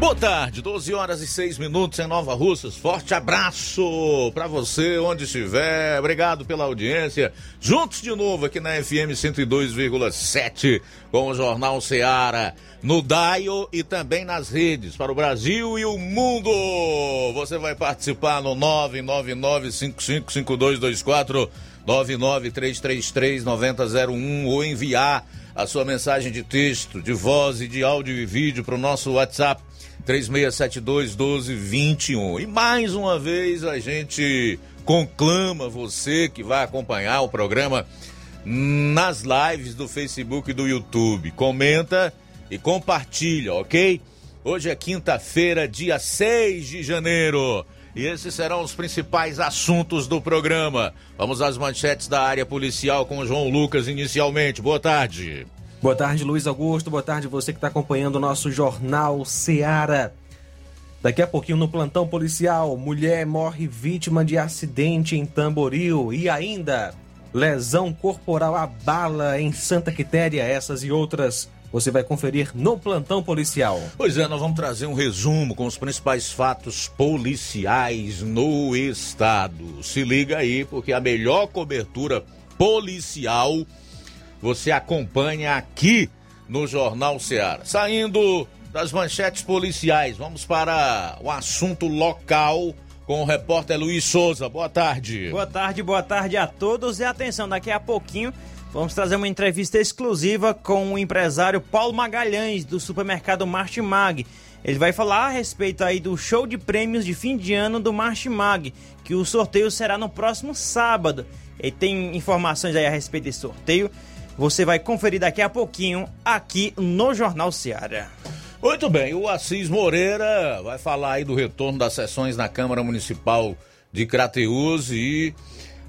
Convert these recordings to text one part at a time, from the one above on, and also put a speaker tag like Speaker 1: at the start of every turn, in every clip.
Speaker 1: Boa tarde, 12 horas e 6 minutos em Nova Russas. Forte abraço para você onde estiver. Obrigado pela audiência. Juntos de novo aqui na FM 102,7 com o Jornal Seara no Daio e também nas redes para o Brasil e o mundo. Você vai participar no 999555224 993339001 ou enviar a sua mensagem de texto, de voz e de áudio e vídeo para o nosso WhatsApp 3672 1221. E mais uma vez a gente conclama você que vai acompanhar o programa nas lives do Facebook e do YouTube. Comenta e compartilha, ok? Hoje é quinta-feira, dia 6 de janeiro. E esses serão os principais assuntos do programa. Vamos às manchetes da área policial com o João Lucas inicialmente. Boa tarde.
Speaker 2: Boa tarde, Luiz Augusto. Boa tarde, você que está acompanhando o nosso Jornal Seara. Daqui a pouquinho no plantão policial, mulher morre vítima de acidente em Tamboril e ainda lesão corporal a bala em Santa Quitéria, essas e outras você vai conferir no plantão policial.
Speaker 1: Pois é, nós vamos trazer um resumo com os principais fatos policiais no estado. Se liga aí, porque a melhor cobertura policial você acompanha aqui no Jornal Ceará. Saindo das manchetes policiais, vamos para o assunto local com o repórter Luiz Souza. Boa tarde.
Speaker 3: Boa tarde, boa tarde a todos e atenção, daqui a pouquinho vamos trazer uma entrevista exclusiva com o empresário Paulo Magalhães do supermercado Martimag. Ele vai falar a respeito aí do show de prêmios de fim de ano do Martimag, que o sorteio será no próximo sábado. Ele tem informações aí a respeito desse sorteio. Você vai conferir daqui a pouquinho aqui no Jornal Seara.
Speaker 1: Muito bem, o Assis Moreira vai falar aí do retorno das sessões na Câmara Municipal de Crateus e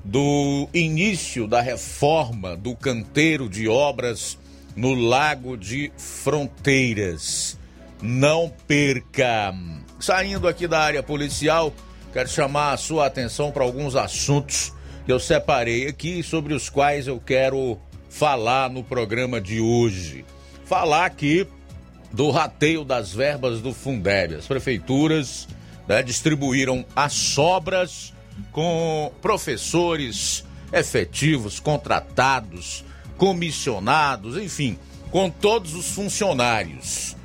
Speaker 1: do início da reforma do canteiro de obras no Lago de Fronteiras. Não perca! Saindo aqui da área policial, quero chamar a sua atenção para alguns assuntos que eu separei aqui sobre os quais eu quero falar no programa de hoje. Falar aqui do rateio das verbas do Fundeb. As prefeituras né, distribuíram as sobras com professores efetivos, contratados, comissionados, enfim, com todos os funcionários.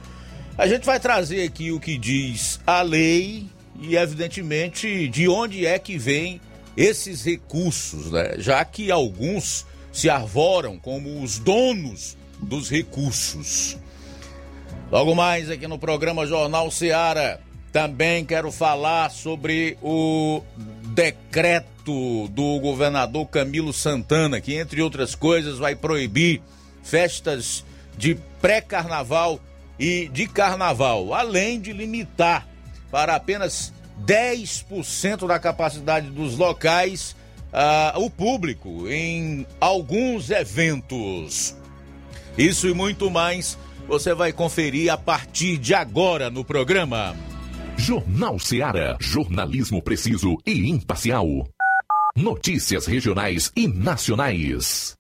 Speaker 1: A gente vai trazer aqui o que diz a lei e, evidentemente, de onde é que vem esses recursos, né? já que alguns se arvoram como os donos dos recursos. Logo mais aqui no programa Jornal Seara, também quero falar sobre o decreto do governador Camilo Santana, que, entre outras coisas, vai proibir festas de pré-carnaval e de carnaval, além de limitar para apenas 10% da capacidade dos locais uh, o público em alguns eventos. Isso e muito mais você vai conferir a partir de agora no programa.
Speaker 4: Jornal Seara. Jornalismo preciso e imparcial. Notícias regionais e nacionais.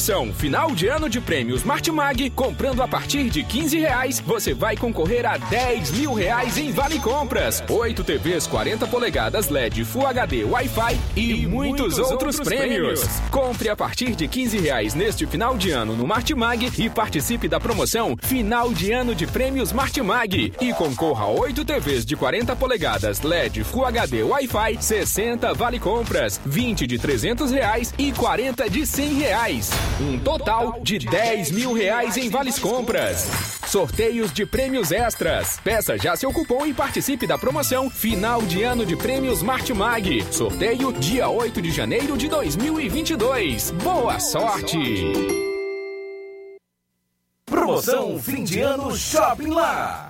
Speaker 5: Promoção Final de Ano de Prêmios Martimag, comprando a partir de 15 reais, você vai concorrer a 10 mil reais em Vale Compras, 8 TVs 40 polegadas LED Full HD Wi-Fi e, e muitos, muitos, outros, outros prêmios. prêmios. Compre a partir de 15 reais neste final de ano no Martimag e participe da promoção Final de Ano de Prêmios Martimag e concorra a 8 TVs de 40 polegadas LED Full HD Wi-Fi, 60 Vale Compras, 20 de 300 reais e 40 de 100 reais reais. Um total de 10 mil reais em vales compras. Sorteios de prêmios extras. Peça já seu cupom e participe da promoção Final de Ano de Prêmios Martimag. Sorteio dia 8 de janeiro de 2022. Boa sorte!
Speaker 4: Promoção Fim de Ano Shopping Lá.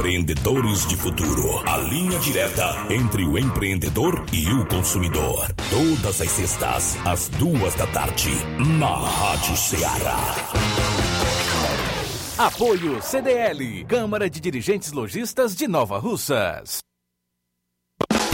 Speaker 6: Empreendedores de Futuro. A linha direta entre o empreendedor e o consumidor. Todas as sextas, às duas da tarde, na Rádio Ceará.
Speaker 7: Apoio CDL, Câmara de Dirigentes Logistas de Nova Russas.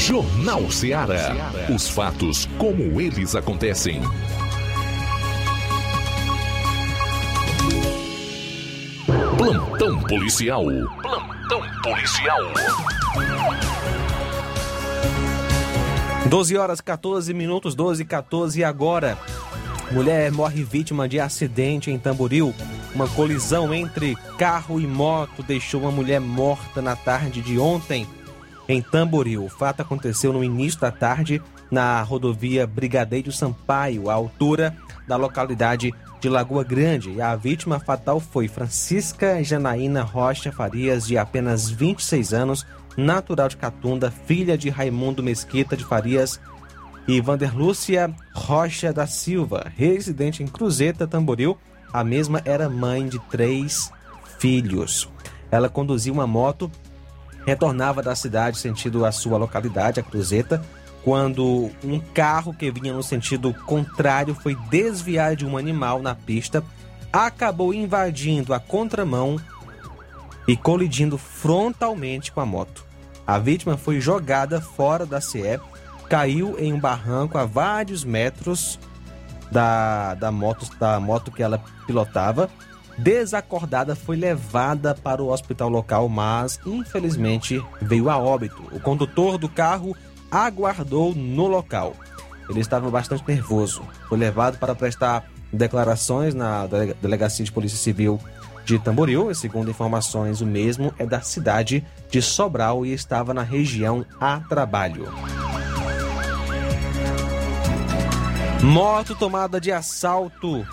Speaker 4: Jornal Ceará. Os fatos como eles acontecem. Plantão policial. Plantão policial.
Speaker 2: 12 horas 14 minutos, 12 e 14 agora. Mulher morre vítima de acidente em Tamboril. Uma colisão entre carro e moto deixou uma mulher morta na tarde de ontem em Tamboril. O fato aconteceu no início da tarde na rodovia Brigadeiro Sampaio, à altura da localidade de Lagoa Grande. E a vítima fatal foi Francisca Janaína Rocha Farias, de apenas 26 anos, natural de Catunda, filha de Raimundo Mesquita de Farias e Vanderlúcia Rocha da Silva, residente em Cruzeta, Tamboril. A mesma era mãe de três filhos. Ela conduzia uma moto retornava da cidade sentido a sua localidade, a Cruzeta, quando um carro que vinha no sentido contrário foi desviar de um animal na pista, acabou invadindo a contramão e colidindo frontalmente com a moto. A vítima foi jogada fora da CE, caiu em um barranco a vários metros da, da, moto, da moto que ela pilotava desacordada foi levada para o hospital local, mas infelizmente veio a óbito. O condutor do carro aguardou no local. ele estava bastante nervoso. Foi levado para prestar declarações na Dele- Delegacia de Polícia Civil de Tamboril. E segundo informações, o mesmo é da cidade de Sobral e estava na região a trabalho. Moto tomada de assalto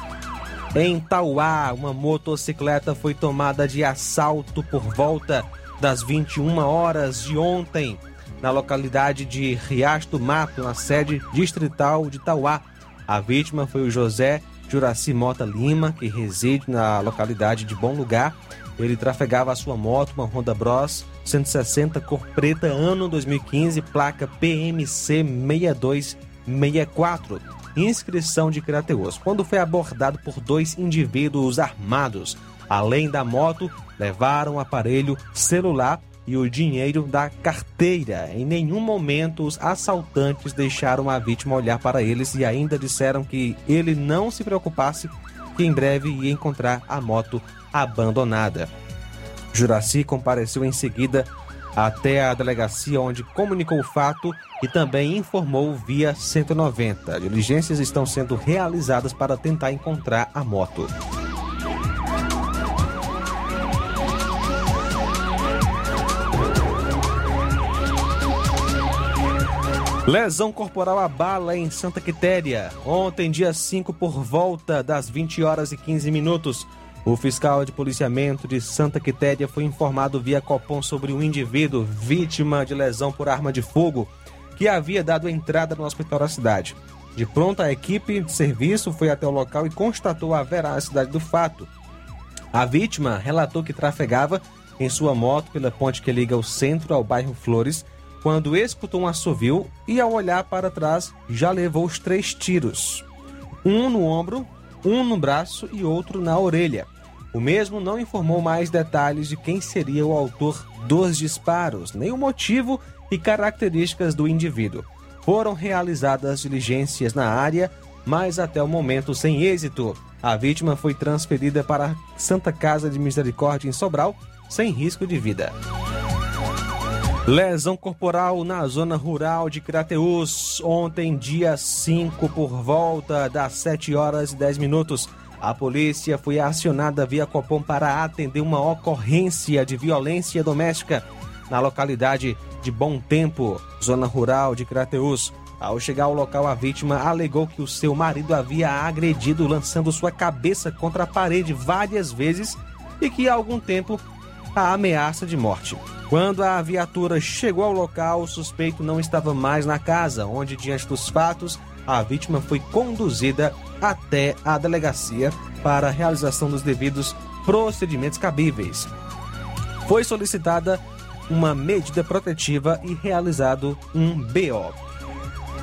Speaker 2: em Tauá. Uma motocicleta foi tomada de assalto por volta das 21 horas de ontem na localidade de Riacho do Mato, na sede distrital de Tauá. A vítima foi o José Juraci Mota Lima, que reside na localidade de Bom Lugar. Ele trafegava a sua moto, uma Honda Bros 160 cor preta, ano 2015, placa PMC 6264, inscrição de Crateus. Quando foi abordado por dois indivíduos armados, além da moto, levaram o aparelho celular e o dinheiro da carteira. Em nenhum momento os assaltantes deixaram a vítima olhar para eles e ainda disseram que ele não se preocupasse, que em breve ia encontrar a moto abandonada. Juraci compareceu em seguida até a delegacia, onde comunicou o fato e também informou via 190. Diligências estão sendo realizadas para tentar encontrar a moto. Lesão corporal à bala em Santa Quitéria. Ontem, dia 5, por volta das 20 horas e 15 minutos, o fiscal de policiamento de Santa Quitéria foi informado via Copom sobre um indivíduo vítima de lesão por arma de fogo que havia dado entrada no hospital da cidade. De pronto, a equipe de serviço foi até o local e constatou a veracidade do fato. A vítima relatou que trafegava em sua moto pela ponte que liga o centro ao bairro Flores quando escutou um assovio e, ao olhar para trás, já levou os três tiros: um no ombro, um no braço e outro na orelha. O mesmo não informou mais detalhes de quem seria o autor dos disparos, nem o motivo e características do indivíduo. Foram realizadas diligências na área, mas até o momento sem êxito. A vítima foi transferida para a Santa Casa de Misericórdia em Sobral, sem risco de vida. Lesão corporal na zona rural de Crateús. Ontem, dia 5, por volta das 7 horas e 10 minutos. A polícia foi acionada via Copom para atender uma ocorrência de violência doméstica na localidade de Bom Tempo, zona rural de Crateús. Ao chegar ao local, a vítima alegou que o seu marido havia agredido lançando sua cabeça contra a parede várias vezes e que há algum tempo a ameaça de morte. Quando a viatura chegou ao local, o suspeito não estava mais na casa, onde, diante dos fatos, a vítima foi conduzida até a delegacia para a realização dos devidos procedimentos cabíveis. Foi solicitada uma medida protetiva e realizado um BO.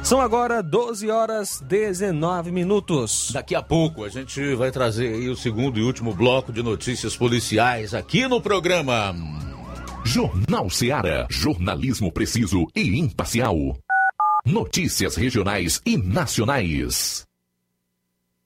Speaker 2: São agora 12 horas 19 minutos.
Speaker 1: Daqui a pouco a gente vai trazer aí o segundo e último bloco de notícias policiais aqui no programa.
Speaker 4: Jornal Seara. Jornalismo preciso e imparcial. Notícias regionais e nacionais.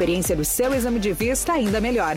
Speaker 8: experiência do seu exame de vista ainda melhor.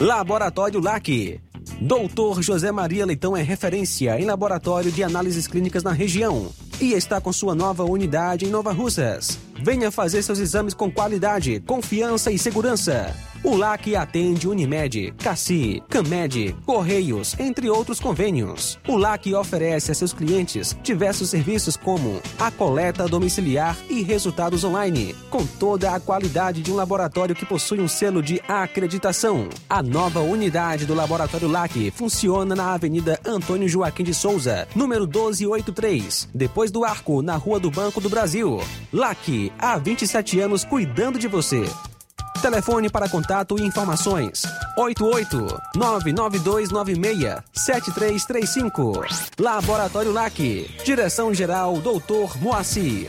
Speaker 2: Laboratório LAC. Doutor José Maria Leitão é referência em laboratório de análises clínicas na região e está com sua nova unidade em Nova Russas. Venha fazer seus exames com qualidade, confiança e segurança. O LAC atende Unimed, Cassi, Camed, Correios, entre outros convênios. O LAC oferece a seus clientes diversos serviços como a coleta domiciliar e resultados online, com toda a qualidade de um laboratório que possui um selo de acreditação. A nova unidade do Laboratório LAC funciona na Avenida Antônio Joaquim de Souza, número 1283, depois do Arco, na Rua do Banco do Brasil. LAC, há 27 anos cuidando de você. Telefone para contato e informações: 88-99296-7335. Laboratório LAC. Direção-Geral Dr. Moacir.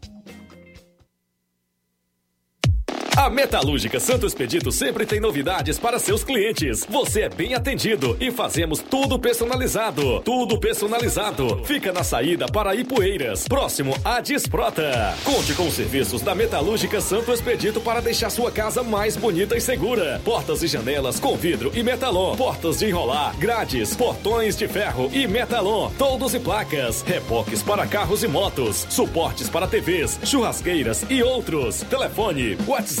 Speaker 9: A Metalúrgica Santo Expedito sempre tem novidades para seus clientes. Você é bem atendido e fazemos tudo personalizado. Tudo personalizado. Fica na saída para Ipueiras, próximo à Desprota. Conte com os serviços da Metalúrgica Santo Expedito para deixar sua casa mais bonita e segura. Portas e janelas com vidro e metalon. Portas de enrolar, grades, portões de ferro e metalon. Toldos e placas. Reboques para carros e motos. Suportes para TVs, churrasqueiras e outros. Telefone, WhatsApp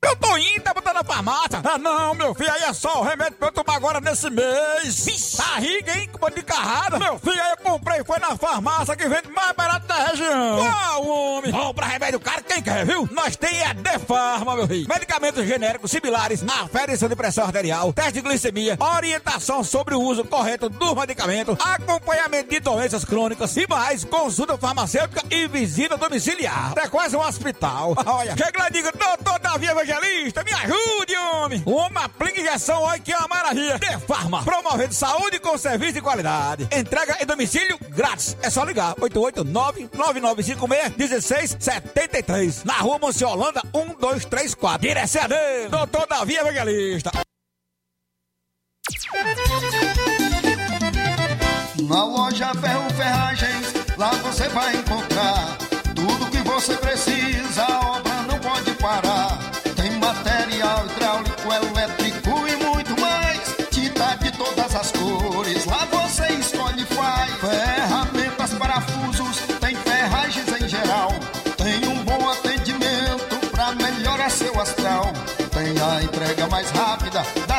Speaker 10: Eu tô indo, tá botando na farmácia. Ah, não, meu filho, aí é só o remédio pra eu tomar agora nesse mês. Tá rica, hein, com de carrada. Meu filho, aí eu comprei, foi na farmácia que vende mais barato da região. Uau, homem. Compra remédio caro, quem quer, viu? Nós tem a Defarma, meu filho. Medicamentos genéricos similares, aferição de pressão arterial, teste de glicemia, orientação sobre o uso correto dos medicamentos, acompanhamento de doenças crônicas e mais, consulta farmacêutica e visita domiciliar. É quase um hospital. Olha, chega lá e diga, doutor Davi Evangelista, me ajude, homem. Uma aplica injeção, olha que é uma maravilha. De Farma, promovendo saúde com serviço de qualidade. Entrega em domicílio grátis. É só ligar, 889-9956-1673. Na rua Monsiolanda, 1234. Direção a Deus, doutor Davi Evangelista.
Speaker 11: Na loja Ferro Ferragens, lá você vai encontrar tudo que você precisa,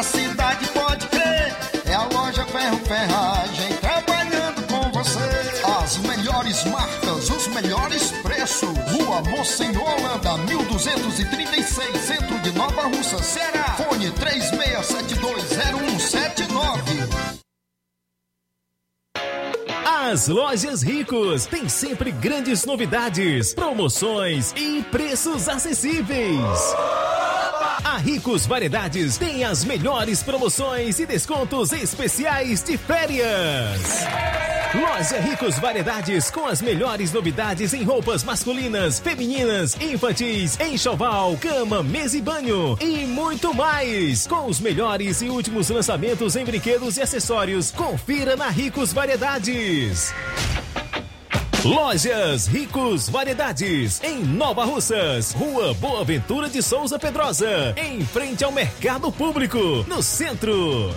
Speaker 11: cidade, pode crer. É a loja Ferro Ferragem trabalhando com você. As melhores marcas, os melhores preços. Rua Holanda, 1236, centro de Nova Russa, Ceará. Fone 36720179.
Speaker 12: As lojas Ricos têm sempre grandes novidades, promoções e preços acessíveis. A Ricos Variedades tem as melhores promoções e descontos especiais de férias. Loja Ricos Variedades com as melhores novidades em roupas masculinas, femininas, infantis, enxoval, cama, mesa e banho e muito mais. Com os melhores e últimos lançamentos em brinquedos e acessórios, confira na Ricos Variedades. Lojas Ricos Variedades, em Nova Russas, Rua Boa Ventura de Souza Pedrosa, em frente ao Mercado Público, no centro.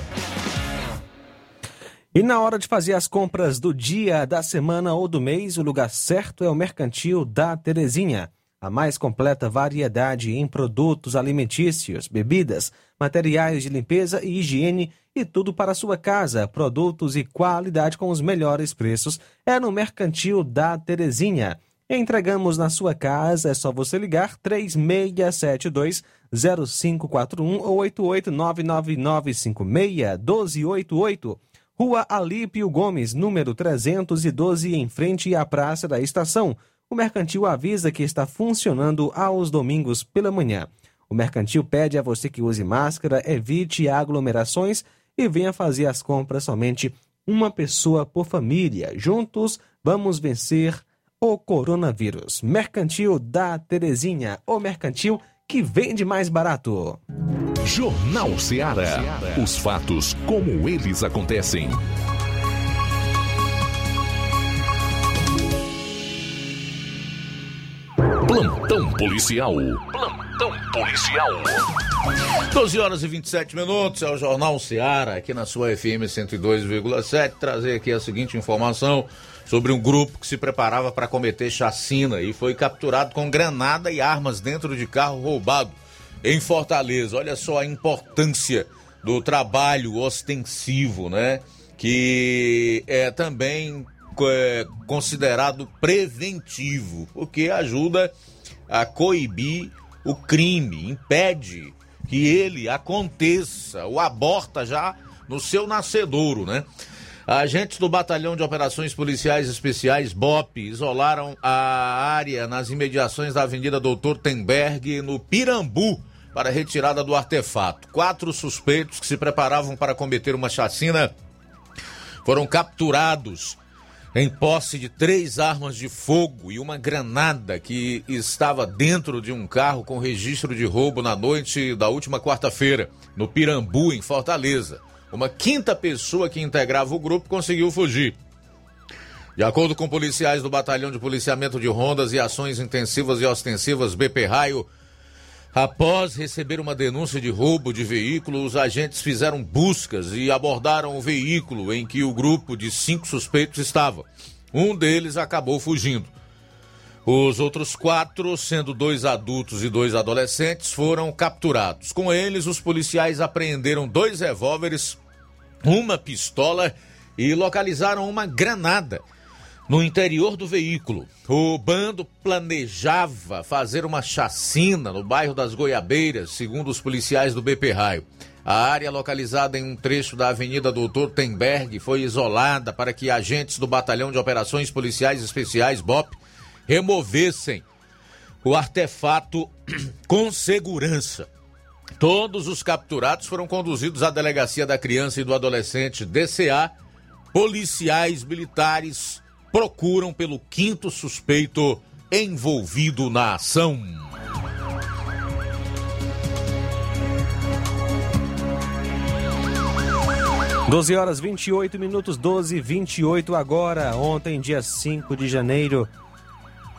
Speaker 2: E na hora de fazer as compras do dia, da semana ou do mês, o lugar certo é o Mercantil da Terezinha. A mais completa variedade em produtos alimentícios, bebidas, materiais de limpeza e higiene e tudo para a sua casa. Produtos e qualidade com os melhores preços é no Mercantil da Terezinha. Entregamos na sua casa, é só você ligar 3672 0541 ou 88999561288. Rua Alípio Gomes, número 312, em frente à Praça da Estação. O mercantil avisa que está funcionando aos domingos pela manhã. O mercantil pede a você que use máscara, evite aglomerações e venha fazer as compras somente uma pessoa por família. Juntos Vamos vencer o coronavírus. Mercantil da Terezinha, o mercantil que vende mais barato.
Speaker 4: Jornal Ceará. Os fatos como eles acontecem. Plantão policial. Plantão policial.
Speaker 1: 12 horas e 27 minutos, é o Jornal Ceará, aqui na sua FM 102,7. Trazer aqui a seguinte informação sobre um grupo que se preparava para cometer chacina e foi capturado com granada e armas dentro de carro roubado em Fortaleza. Olha só a importância do trabalho ostensivo, né? Que é também é, considerado preventivo, porque ajuda a coibir o crime, impede que ele aconteça ou aborta já no seu nascedouro, né? Agentes do Batalhão de Operações Policiais Especiais, BOP, isolaram a área nas imediações da Avenida Doutor Tenberg, no Pirambu, para a retirada do artefato. Quatro suspeitos que se preparavam para cometer uma chacina foram capturados em posse de três armas de fogo e uma granada que estava dentro de um carro com registro de roubo na noite da última quarta-feira, no Pirambu, em Fortaleza. Uma quinta pessoa que integrava o grupo conseguiu fugir. De acordo com policiais do Batalhão de Policiamento de Rondas e Ações Intensivas e Ostensivas BP Raio, após receber uma denúncia de roubo de veículo, os agentes fizeram buscas e abordaram o veículo em que o grupo de cinco suspeitos estava. Um deles acabou fugindo. Os outros quatro, sendo dois adultos e dois adolescentes, foram capturados. Com eles, os policiais apreenderam dois revólveres, uma pistola e localizaram uma granada no interior do veículo. O bando planejava fazer uma chacina no bairro das Goiabeiras, segundo os policiais do BP Raio. A área localizada em um trecho da Avenida Doutor Tenberg foi isolada para que agentes do Batalhão de Operações Policiais Especiais, BOP, removessem o artefato com segurança. Todos os capturados foram conduzidos à Delegacia da Criança e do Adolescente, DCA. Policiais militares procuram pelo quinto suspeito envolvido na ação.
Speaker 2: 12 horas 28 minutos, 12 e 28 agora. Ontem, dia 5 de janeiro,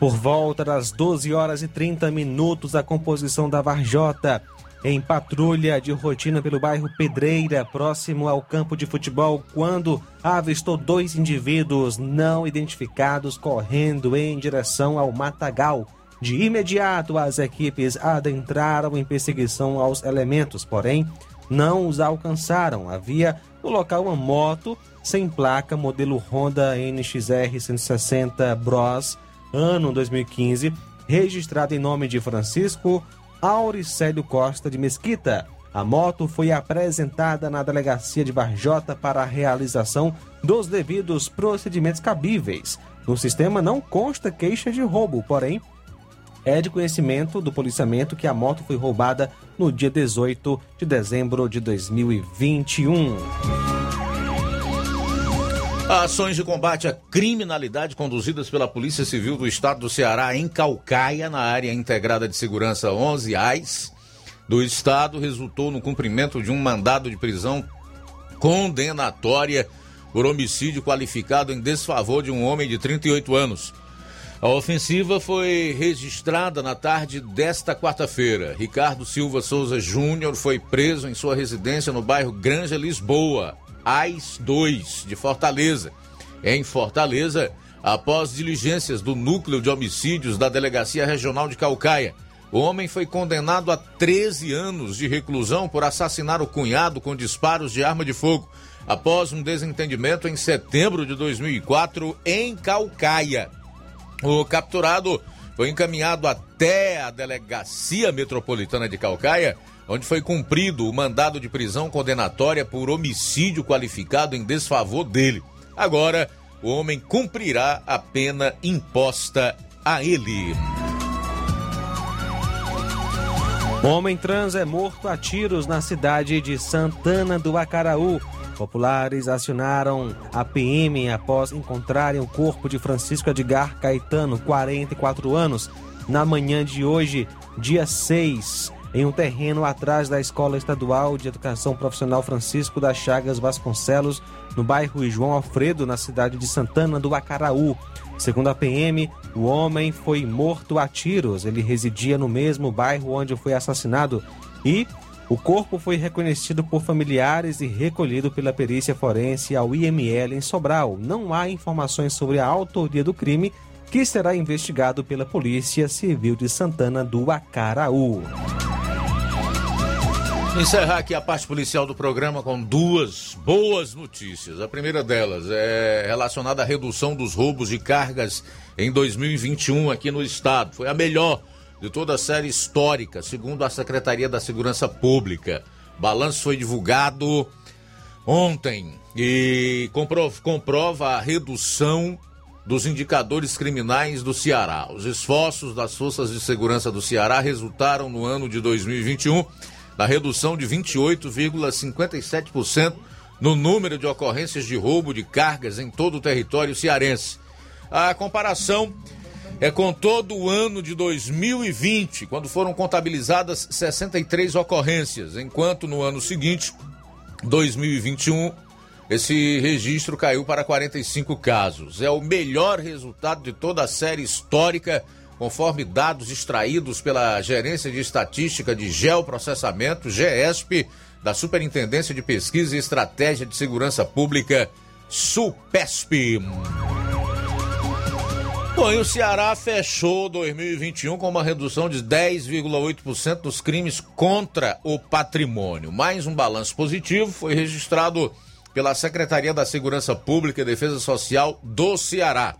Speaker 2: por volta das 12 horas e 30 minutos, a composição da Varjota em patrulha de rotina pelo bairro Pedreira, próximo ao campo de futebol, quando avistou dois indivíduos não identificados correndo em direção ao matagal. De imediato, as equipes adentraram em perseguição aos elementos, porém não os alcançaram. Havia no local uma moto sem placa, modelo Honda NXR 160 Bros, ano 2015, registrada em nome de Francisco Auricélio Costa de Mesquita. A moto foi apresentada na delegacia de Varjota para a realização dos devidos procedimentos cabíveis. No sistema não consta queixa de roubo, porém, é de conhecimento do policiamento que a moto foi roubada no dia 18 de dezembro de 2021.
Speaker 1: Ações de combate à criminalidade conduzidas pela Polícia Civil do Estado do Ceará em Calcaia, na área integrada de segurança 11 AIS do Estado, resultou no cumprimento de um mandado de prisão condenatória por homicídio qualificado em desfavor de um homem de 38 anos. A ofensiva foi registrada na tarde desta quarta-feira. Ricardo Silva Souza Júnior foi preso em sua residência no bairro Granja Lisboa, AIS 2 de Fortaleza. Em Fortaleza, após diligências do Núcleo de Homicídios da Delegacia Regional de Calcaia, o homem foi condenado a 13 anos de reclusão por assassinar o cunhado com disparos de arma de fogo, após um desentendimento em setembro de 2004 em Calcaia. O capturado foi encaminhado até a Delegacia Metropolitana de Calcaia, onde foi cumprido o mandado de prisão condenatória por homicídio qualificado em desfavor dele. Agora, o homem cumprirá a pena imposta a ele.
Speaker 2: Homem trans é morto a tiros na cidade de Santana do Acaraú. Populares acionaram a PM após encontrarem o corpo de Francisco Edgar Caetano, 44 anos, na manhã de hoje, dia 6, em um terreno atrás da Escola Estadual de Educação Profissional Francisco das Chagas Vasconcelos, no bairro João Alfredo, na cidade de Santana do Acaraú. Segundo a PM, o homem foi morto a tiros. Ele residia no mesmo bairro onde foi assassinado e o corpo foi reconhecido por familiares e recolhido pela perícia forense ao IML em Sobral. Não há informações sobre a autoria do crime, que será investigado pela Polícia Civil de Santana do Acaraú.
Speaker 1: Encerrar aqui a parte policial do programa com duas boas notícias. A primeira delas é relacionada à redução dos roubos de cargas em 2021 aqui no estado. Foi a melhor de toda a série histórica, segundo a Secretaria da Segurança Pública. O balanço foi divulgado ontem e comprova, comprova a redução dos indicadores criminais do Ceará. Os esforços das forças de segurança do Ceará resultaram no ano de 2021 na redução de 28,57% no número de ocorrências de roubo de cargas em todo o território cearense. A comparação é com todo o ano de 2020, quando foram contabilizadas 63 ocorrências, enquanto no ano seguinte, 2021, esse registro caiu para 45 casos. É o melhor resultado de toda a série histórica conforme dados extraídos pela Gerência de Estatística de Geoprocessamento, GESP, da Superintendência de Pesquisa e Estratégia de Segurança Pública, SUPESP. Bom, e o Ceará fechou 2021 com uma redução de 10,8% dos crimes contra o patrimônio. Mais um balanço positivo foi registrado pela Secretaria da Segurança Pública e Defesa Social do Ceará.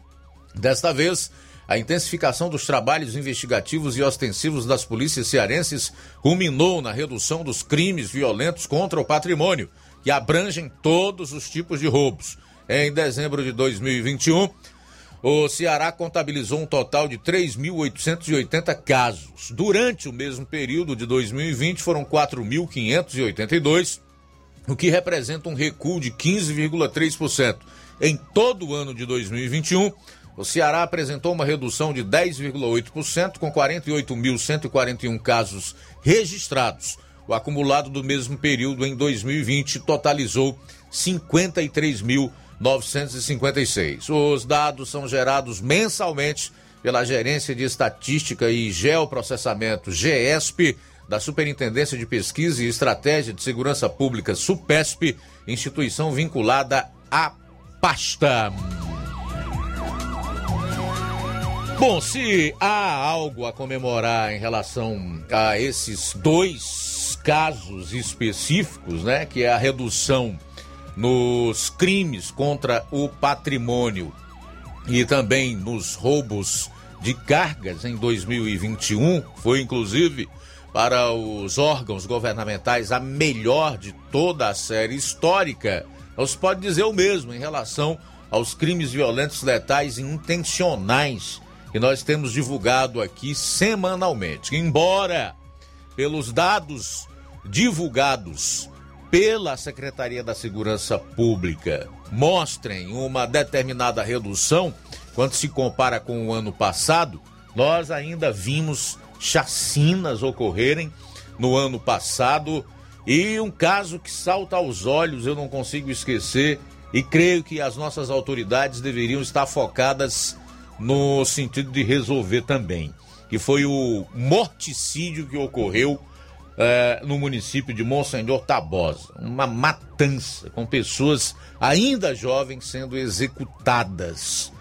Speaker 1: Desta vez, a intensificação dos trabalhos investigativos e ostensivos das polícias cearenses culminou na redução dos crimes violentos contra o patrimônio, que abrangem todos os tipos de roubos. Em dezembro de 2021, o Ceará contabilizou um total de 3.880 casos. Durante o mesmo período de 2020, foram 4.582, o que representa um recuo de 15,3%. Em todo o ano de 2021, o Ceará apresentou uma redução de 10,8%, com 48.141 casos registrados. O acumulado do mesmo período em 2020 totalizou 53.956. Os dados são gerados mensalmente pela Gerência de Estatística e Geoprocessamento, GESP, da Superintendência de Pesquisa e Estratégia de Segurança Pública, SUPESP, instituição vinculada à pasta. Bom, se há algo a comemorar em relação a esses dois casos específicos, né, que é a redução nos crimes contra o patrimônio e também nos roubos de cargas em 2021, foi inclusive para os órgãos governamentais a melhor de toda a série histórica. Não se pode dizer o mesmo em relação aos crimes violentos, letais e intencionais que nós temos divulgado aqui semanalmente. Embora, pelos dados divulgados pela Secretaria da Segurança Pública, mostrem uma determinada redução quando se compara com o ano passado, nós ainda vimos chacinas ocorrerem no ano passado e um caso que salta aos olhos, eu não consigo esquecer, e creio que as nossas autoridades deveriam estar focadas no sentido de resolver também, que foi o morticídio que ocorreu eh, no município de Monsenhor Tabosa. Uma matança com pessoas ainda jovens sendo executadas,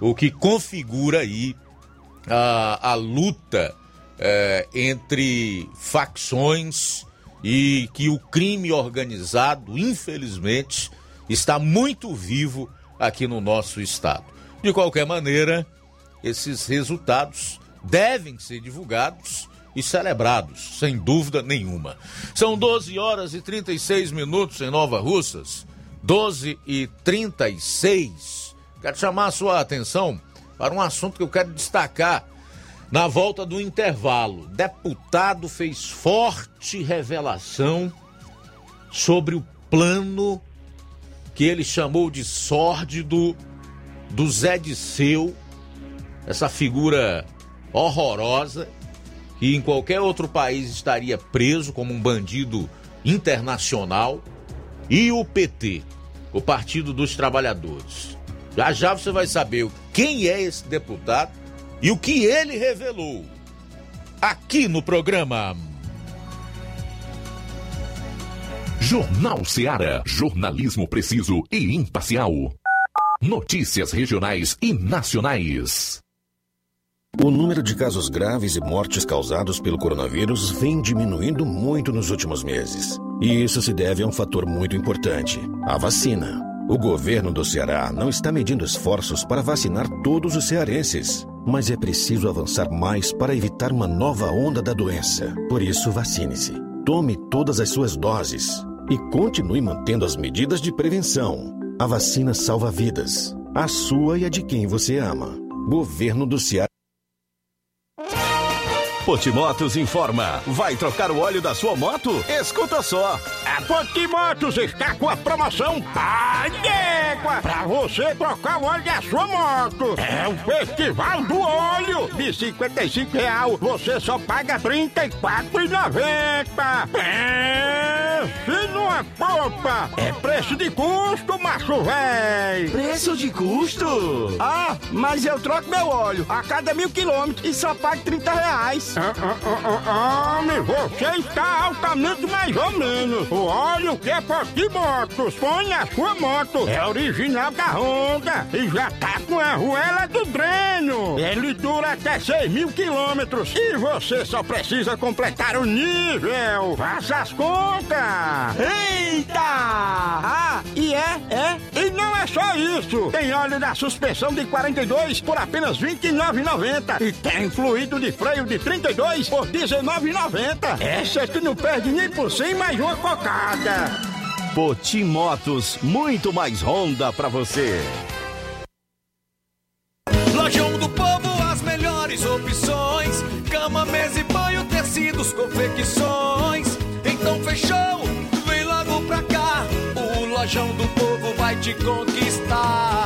Speaker 1: o que configura aí a, a luta eh, entre facções e que o crime organizado, infelizmente, está muito vivo aqui no nosso estado. De qualquer maneira, esses resultados devem ser divulgados e celebrados, sem dúvida nenhuma. São 12 horas e 36 minutos em Nova Russas. 12 e 36. Quero chamar a sua atenção para um assunto que eu quero destacar na volta do intervalo. Deputado fez forte revelação sobre o plano que ele chamou de sórdido do Zé Disseu, essa figura horrorosa que em qualquer outro país estaria preso como um bandido internacional, e o PT, o Partido dos Trabalhadores. Já já você vai saber quem é esse deputado e o que ele revelou aqui no programa.
Speaker 4: Jornal Seara. Jornalismo preciso e imparcial. Notícias regionais e nacionais.
Speaker 13: O número de casos graves e mortes causados pelo coronavírus vem diminuindo muito nos últimos meses. E isso se deve a um fator muito importante: a vacina. O governo do Ceará não está medindo esforços para vacinar todos os cearenses, mas é preciso avançar mais para evitar uma nova onda da doença. Por isso, vacine-se. Tome todas as suas doses e continue mantendo as medidas de prevenção. A vacina salva vidas, a sua e a de quem você ama. Governo do Ceará.
Speaker 14: Potimotos informa. Vai trocar o óleo da sua moto? Escuta só.
Speaker 15: A Potimotos está com a promoção Pai d'Égua para você trocar o óleo da sua moto. É o Festival do Óleo. De 55 real, você só paga R$ 34,90. É, se não é popa, é preço de custo, macho véi.
Speaker 14: Preço de custo?
Speaker 15: Ah, mas eu troco meu óleo a cada mil quilômetros e só pago 30 reais. Homem, você está altamente mais ou menos. O óleo que é Potimotos põe na sua moto. É original da Honda e já tá com a arruela do dreno. Ele dura até 6 mil quilômetros e você só precisa completar o nível. Faça as contas. Eita! Ah, e é, é. E não é só isso. Tem óleo da suspensão de 42 por apenas R$ 29,90. E tem fluido de freio de 32 por R$ 19,90. Essa que não perde nem por cem mais uma cocada.
Speaker 14: Potimotos, muito mais Honda pra você.
Speaker 16: Lojão do Povo, as melhores opções: cama, mesa e banho, tecidos, confecções. Então fechou, vem logo pra cá. O Lojão do Povo vai te conquistar.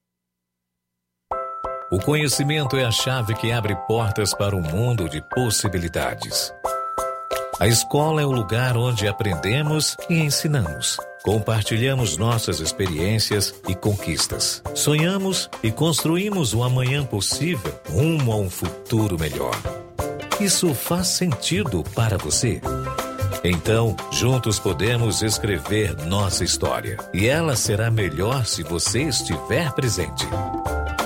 Speaker 17: O conhecimento é a chave que abre portas para um mundo de possibilidades. A escola é o lugar onde aprendemos e ensinamos. Compartilhamos nossas experiências e conquistas. Sonhamos e construímos um amanhã possível rumo a um futuro melhor. Isso faz sentido para você? Então, juntos podemos escrever nossa história. E ela será melhor se você estiver presente.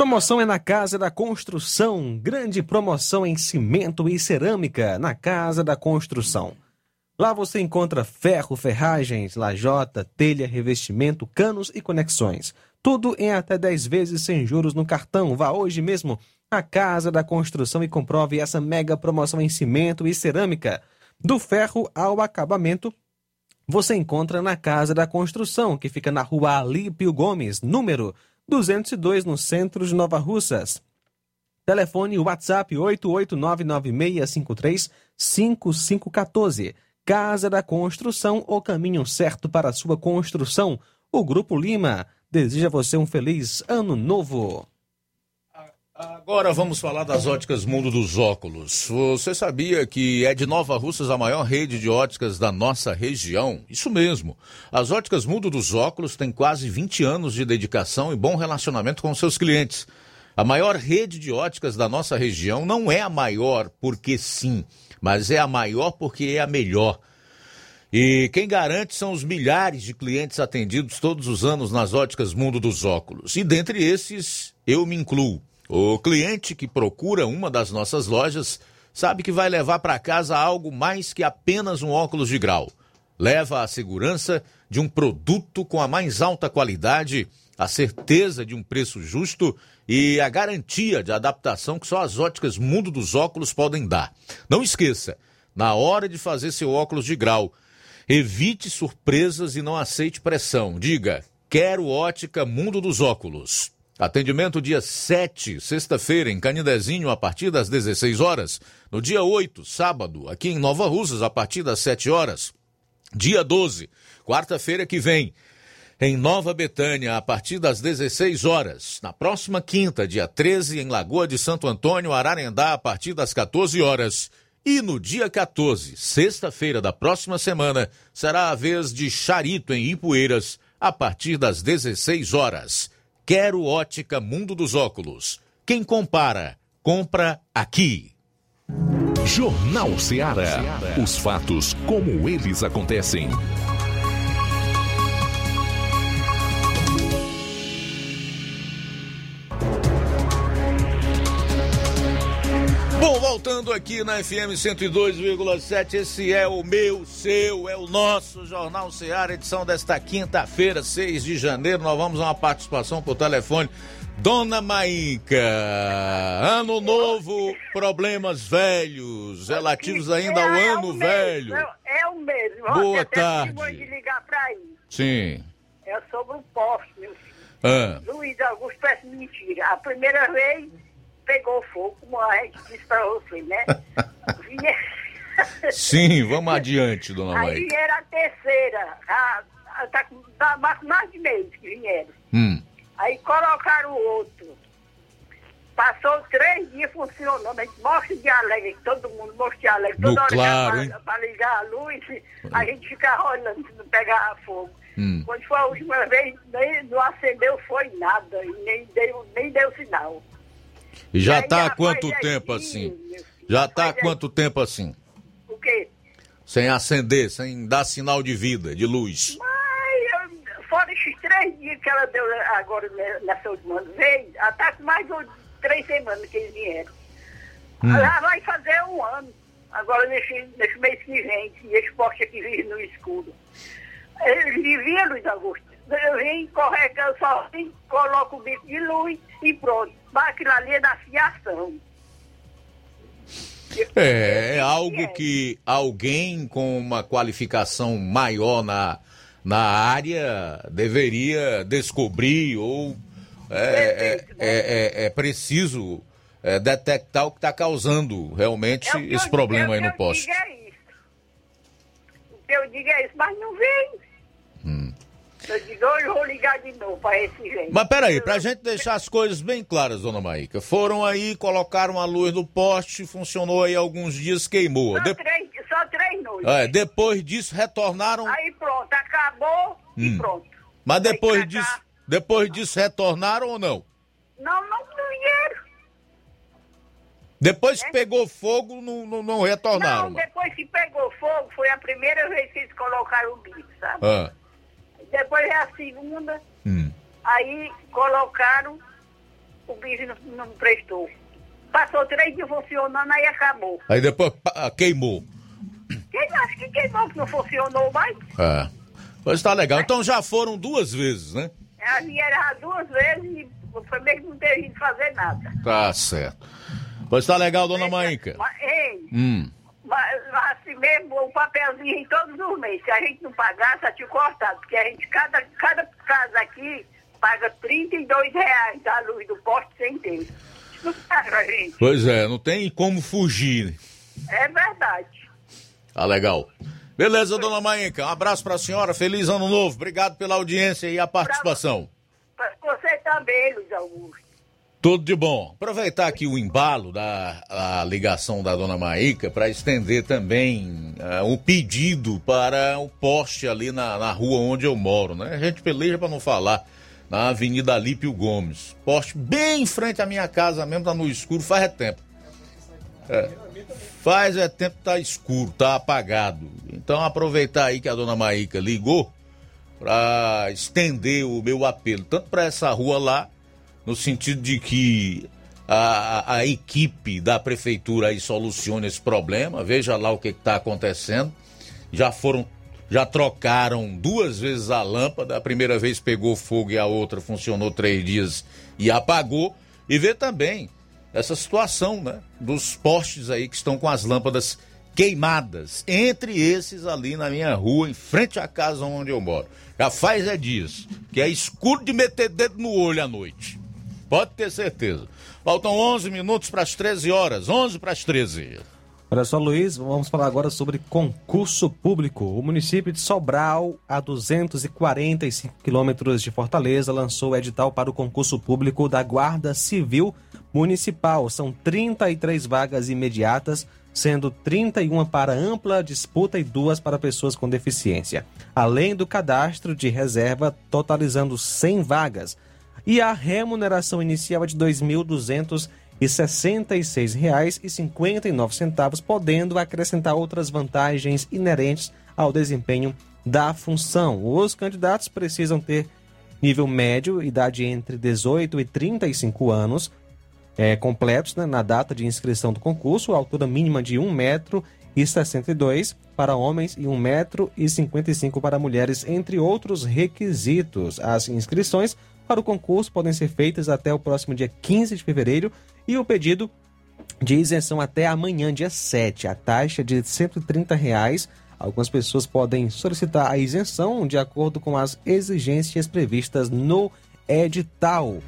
Speaker 2: Promoção é na Casa da Construção. Grande promoção em cimento e cerâmica na Casa da Construção. Lá você encontra ferro, ferragens, lajota, telha, revestimento, canos e conexões. Tudo em até 10 vezes sem juros no cartão. Vá hoje mesmo à Casa da Construção e comprove essa mega promoção em cimento e cerâmica. Do ferro ao acabamento, você encontra na Casa da Construção, que fica na rua Alípio Gomes, número 202, no centro de Nova Russas. Telefone WhatsApp 88996535514. Casa da Construção, o caminho certo para a sua construção. O Grupo Lima deseja a você um feliz ano novo.
Speaker 1: Agora vamos falar das óticas Mundo dos Óculos. Você sabia que é de Nova Russas a maior rede de óticas da nossa região? Isso mesmo. As óticas Mundo dos Óculos têm quase 20 anos de dedicação e bom relacionamento com seus clientes. A maior rede de óticas da nossa região não é a maior porque sim, mas é a maior porque é a melhor. E quem garante são os milhares de clientes atendidos todos os anos nas óticas Mundo dos Óculos. E dentre esses, eu me incluo. O cliente que procura uma das nossas lojas sabe que vai levar para casa algo mais que apenas um óculos de grau. Leva a segurança de um produto com a mais alta qualidade, a certeza de um preço justo e a garantia de adaptação que só as óticas Mundo dos Óculos podem dar. Não esqueça, na hora de fazer seu óculos de grau, evite surpresas e não aceite pressão. Diga: quero ótica Mundo dos Óculos. Atendimento dia 7, sexta-feira, em Canidezinho, a partir das 16 horas. No dia 8, sábado, aqui em Nova Russas, a partir das 7 horas. Dia 12, quarta-feira que vem, em Nova Betânia, a partir das 16 horas. Na próxima quinta, dia 13, em Lagoa de Santo Antônio, Ararendá, a partir das 14 horas. E no dia 14, sexta-feira da próxima semana, será a vez de Charito, em Ipueiras, a partir das 16 horas. Quero Ótica Mundo dos Óculos. Quem compara, compra aqui.
Speaker 4: Jornal Ceará. Os fatos como eles acontecem.
Speaker 1: Voltando aqui na FM 102,7, esse é o meu, seu, é o nosso Jornal Ceará, edição desta quinta-feira, 6 de janeiro. Nós vamos a uma participação por telefone. Dona Maíca, ano novo, problemas velhos, relativos ainda ao
Speaker 18: é, é
Speaker 1: ano velho.
Speaker 18: Mesmo, é, é o mesmo.
Speaker 1: Boa tarde.
Speaker 18: De ligar pra isso.
Speaker 1: Sim.
Speaker 18: É sobre o poste, meu filho.
Speaker 1: Ah.
Speaker 18: Luiz Augusto parece mentira. A primeira vez pegou fogo, como a gente disse pra você, né? Vinha-
Speaker 1: Sim, vamos adiante, dona
Speaker 18: Aí
Speaker 1: Maíca.
Speaker 18: era a terceira. A, a, tá tá mais mais de mês que vieram.
Speaker 1: Hum.
Speaker 18: Aí colocaram o outro. Passou três dias funcionando. A gente mostra de alegre, todo mundo mostra de alegre.
Speaker 1: No
Speaker 18: Toda hora
Speaker 1: claro,
Speaker 18: pra ligar a luz, a gente ficava olhando se não pegava fogo.
Speaker 1: Hum.
Speaker 18: Quando foi a última vez, nem, não acendeu, foi nada. Nem deu, nem deu sinal.
Speaker 1: E já
Speaker 18: aí,
Speaker 1: tá há quanto tempo
Speaker 18: assim?
Speaker 1: Já tá há quanto tempo assim?
Speaker 18: O quê?
Speaker 1: Sem acender, sem dar sinal de vida, de luz.
Speaker 18: Eu- fora esses três dias que ela deu agora nessa última vez, ela tá com mais de três semanas que eles vieram.
Speaker 1: Hum.
Speaker 18: Ela vai fazer um ano, agora nesse, nesse mês que vem, que esse poste aqui vive no escuro. Ele vivia, Luiz Augusto. Eu vim, correga, eu só vim, coloco o bico de luz e pronto. Mas aquilo ali é da fiação.
Speaker 1: É, é algo que alguém com uma qualificação maior na, na área deveria descobrir ou é, é, é, é- é preciso é, detectar o que está causando realmente
Speaker 18: É
Speaker 1: esse problema aí no
Speaker 18: o que eu
Speaker 1: poste.
Speaker 18: digo é isso. O que eu digo é isso, mas não vem. Eu digo, hoje vou ligar de novo para esse gente.
Speaker 1: Mas peraí, pra gente deixar as coisas bem claras, dona Maíca. Foram aí, colocaram a luz no poste, funcionou aí alguns dias, queimou.
Speaker 18: Só,
Speaker 1: De-
Speaker 18: três, só três noites.
Speaker 1: é, depois disso, retornaram.
Speaker 18: Aí pronto, acabou
Speaker 1: Hum.
Speaker 18: e pronto.
Speaker 1: Mas depois disso, depois disso retornaram ou não?
Speaker 18: Não, não vieram.
Speaker 1: Depois que pegou fogo, não, não, não retornaram.
Speaker 18: É? Não, depois que pegou fogo, foi a primeira vez que eles colocaram o bico, sabe?
Speaker 1: Ah,
Speaker 18: Depois é a segunda,
Speaker 1: hum.
Speaker 18: aí colocaram, o bicho não, não prestou. Passou três dias funcionando, aí acabou.
Speaker 1: Aí depois pá, queimou.
Speaker 18: Quem acha que queimou que não funcionou mais?
Speaker 1: É. Pois tá legal. Então já foram duas vezes, né?
Speaker 18: Elas vieram duas vezes e foi mesmo não ter vindo fazer nada.
Speaker 1: Tá certo. Pois tá legal, dona Maíca.
Speaker 18: Mas, ei,
Speaker 1: Hum.
Speaker 18: Mas assim mesmo, o papelzinho em todos os meses. Se a gente não pagasse, já tinha cortado. Porque a gente, cada, cada casa aqui, paga 32 reais da luz do poste sem não paga, gente.
Speaker 1: Pois é, não tem como fugir.
Speaker 18: É verdade.
Speaker 1: Tá legal. Beleza, dona Maíca. Um abraço pra senhora. Feliz ano novo. Obrigado pela audiência e a participação.
Speaker 18: Pra você também, Luiz Augusto.
Speaker 1: Tudo de bom. Aproveitar aqui o embalo da ligação da dona Maíca para estender também o pedido para o poste ali na, na rua onde eu moro, né? A gente peleja para não falar. Na Avenida Alípio Gomes. Poste bem em frente à minha casa mesmo, tá no escuro, faz é tempo. É, faz é tempo tá escuro, tá apagado. Então aproveitar aí que a dona Maíca ligou para estender o meu apelo, tanto para essa rua lá, no sentido de que a, a equipe da prefeitura aí solucione esse problema, veja lá o que está acontecendo. Já foram, já trocaram duas vezes a lâmpada, a primeira vez pegou fogo e a outra funcionou três dias e apagou. E vê também essa situação, né, dos postes aí que estão com as lâmpadas queimadas, entre esses ali na minha rua, em frente à casa onde eu moro. Já faz é dias, que é escuro de meter dedo no olho à noite. Pode ter certeza. Faltam 11 minutos para as 13 horas, 11 para as 13.
Speaker 2: Olha só, Luiz, vamos falar agora sobre concurso público. O município de Sobral, a 245 quilômetros de Fortaleza, lançou o edital para o concurso público da Guarda Civil Municipal. São 33 vagas imediatas, sendo 31 para ampla disputa e duas para pessoas com deficiência. Além do cadastro de reserva, totalizando 100 vagas. E a remuneração inicial é de R$ 2.266,59, podendo acrescentar outras vantagens inerentes ao desempenho da função. Os candidatos precisam ter nível médio, idade entre 18 e 35 anos, é, completos né, na data de inscrição do concurso, altura mínima de 1,62m para homens e 1,55m para mulheres, entre outros requisitos. As inscrições para o concurso podem ser feitas até o próximo dia 15 de fevereiro e o pedido de isenção até amanhã, dia 7. A taxa de 130 reais. Algumas pessoas podem solicitar a isenção de acordo com as exigências previstas no edital.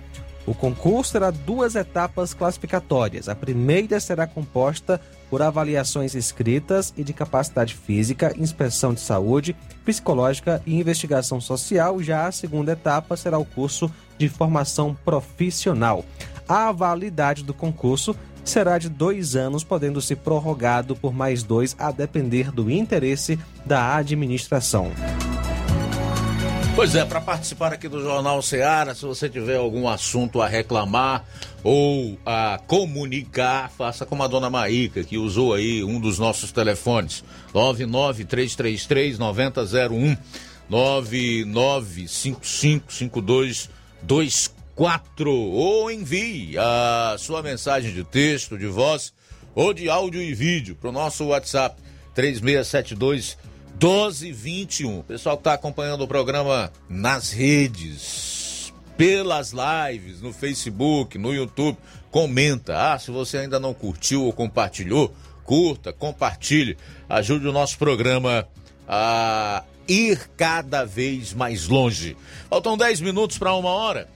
Speaker 2: O concurso terá duas etapas classificatórias. A primeira será composta por avaliações escritas e de capacidade física, inspeção de saúde, psicológica e investigação social. Já a segunda etapa será o curso de formação profissional. A validade do concurso será de dois anos, podendo ser prorrogado por mais dois, a depender do interesse da administração.
Speaker 1: Pois é, para participar aqui do Jornal Seara, se você tiver algum assunto a reclamar ou a comunicar, faça como a dona Maíca, que usou aí um dos nossos telefones, 993339001, 99555224, ou envie a sua mensagem de texto, de voz ou de áudio e vídeo para o nosso WhatsApp 3672 1221. O pessoal que está acompanhando o programa nas redes, pelas lives, no Facebook, no YouTube, comenta. Ah, se você ainda não curtiu ou compartilhou, curta, compartilhe, ajude o nosso programa a ir cada vez mais longe. Faltam 10 minutos para uma hora.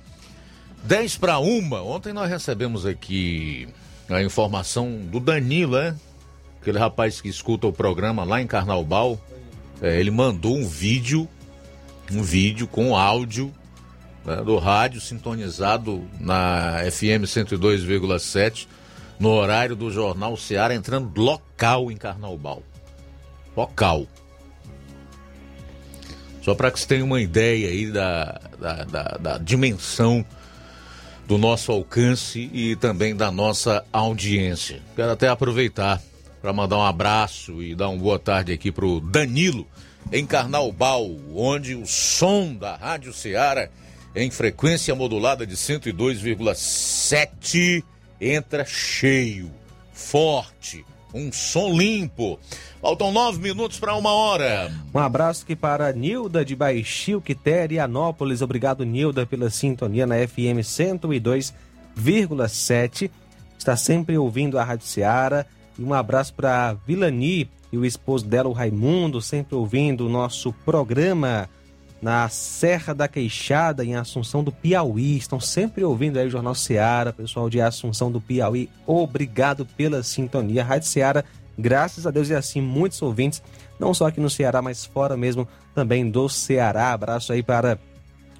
Speaker 1: 10 para uma. Ontem nós recebemos aqui a informação do Danilo, né? Aquele rapaz que escuta o programa lá em Carnaubal. É, ele mandou um vídeo, um vídeo com áudio né, do rádio sintonizado na FM 102,7 no horário do Jornal Seara, entrando local em Carnaubal. Local. Só para que você tenha uma ideia aí da, da, da, da dimensão do nosso alcance e também da nossa audiência. Quero até aproveitar para mandar um abraço e dar uma boa tarde aqui para o Danilo, em Carnaubal, onde o som da Rádio Ceará, em frequência modulada de 102,7, entra cheio, forte, um som limpo. Faltam nove minutos para uma hora.
Speaker 2: Um abraço aqui para Nilda de Baixio, Quiterianópolis. Obrigado, Nilda, pela sintonia na FM 102,7. Está sempre ouvindo a Rádio Seara. E um abraço para Vilani e o esposo dela, o Raimundo, sempre ouvindo o nosso programa na Serra da Queixada, em Assunção do Piauí. Estão sempre ouvindo aí o Jornal Seara, pessoal de Assunção do Piauí. Obrigado pela sintonia. Rádio Seara, graças a Deus e assim muitos ouvintes, não só aqui no Ceará, mas fora mesmo também do Ceará. Abraço aí para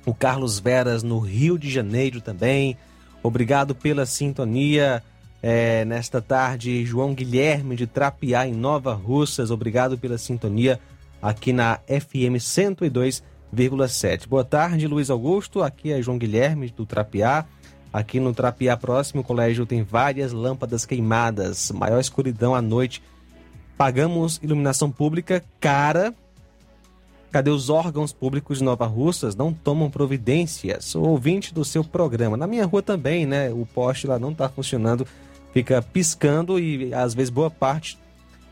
Speaker 2: o Carlos Veras no Rio de Janeiro também. Obrigado pela sintonia. É, nesta tarde, João Guilherme de Trapiá, em Nova Russas. Obrigado pela sintonia aqui na FM 102,7. Boa tarde, Luiz Augusto. Aqui é João Guilherme do Trapiá. Aqui no Trapiá próximo, o colégio tem várias lâmpadas queimadas, maior escuridão à noite. Pagamos iluminação pública cara. Cadê os órgãos públicos de Nova Russas? Não tomam providências. O ouvinte do seu programa. Na minha rua também, né? O poste lá não está funcionando fica piscando e às vezes boa parte,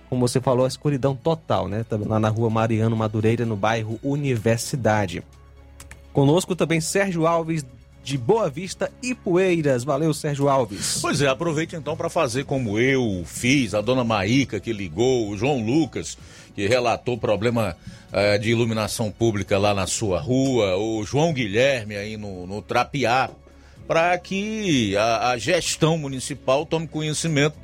Speaker 2: como você falou, a escuridão total, né? Lá na rua Mariano Madureira, no bairro Universidade. Conosco também Sérgio Alves de Boa Vista e Poeiras. Valeu, Sérgio Alves.
Speaker 1: Pois é, aproveite então para fazer como eu fiz, a dona Maíca que ligou, o João Lucas que relatou problema eh, de iluminação pública lá na sua rua, o João Guilherme aí no, no Trapiá, para que a, a, gestão municipal tome conhecimento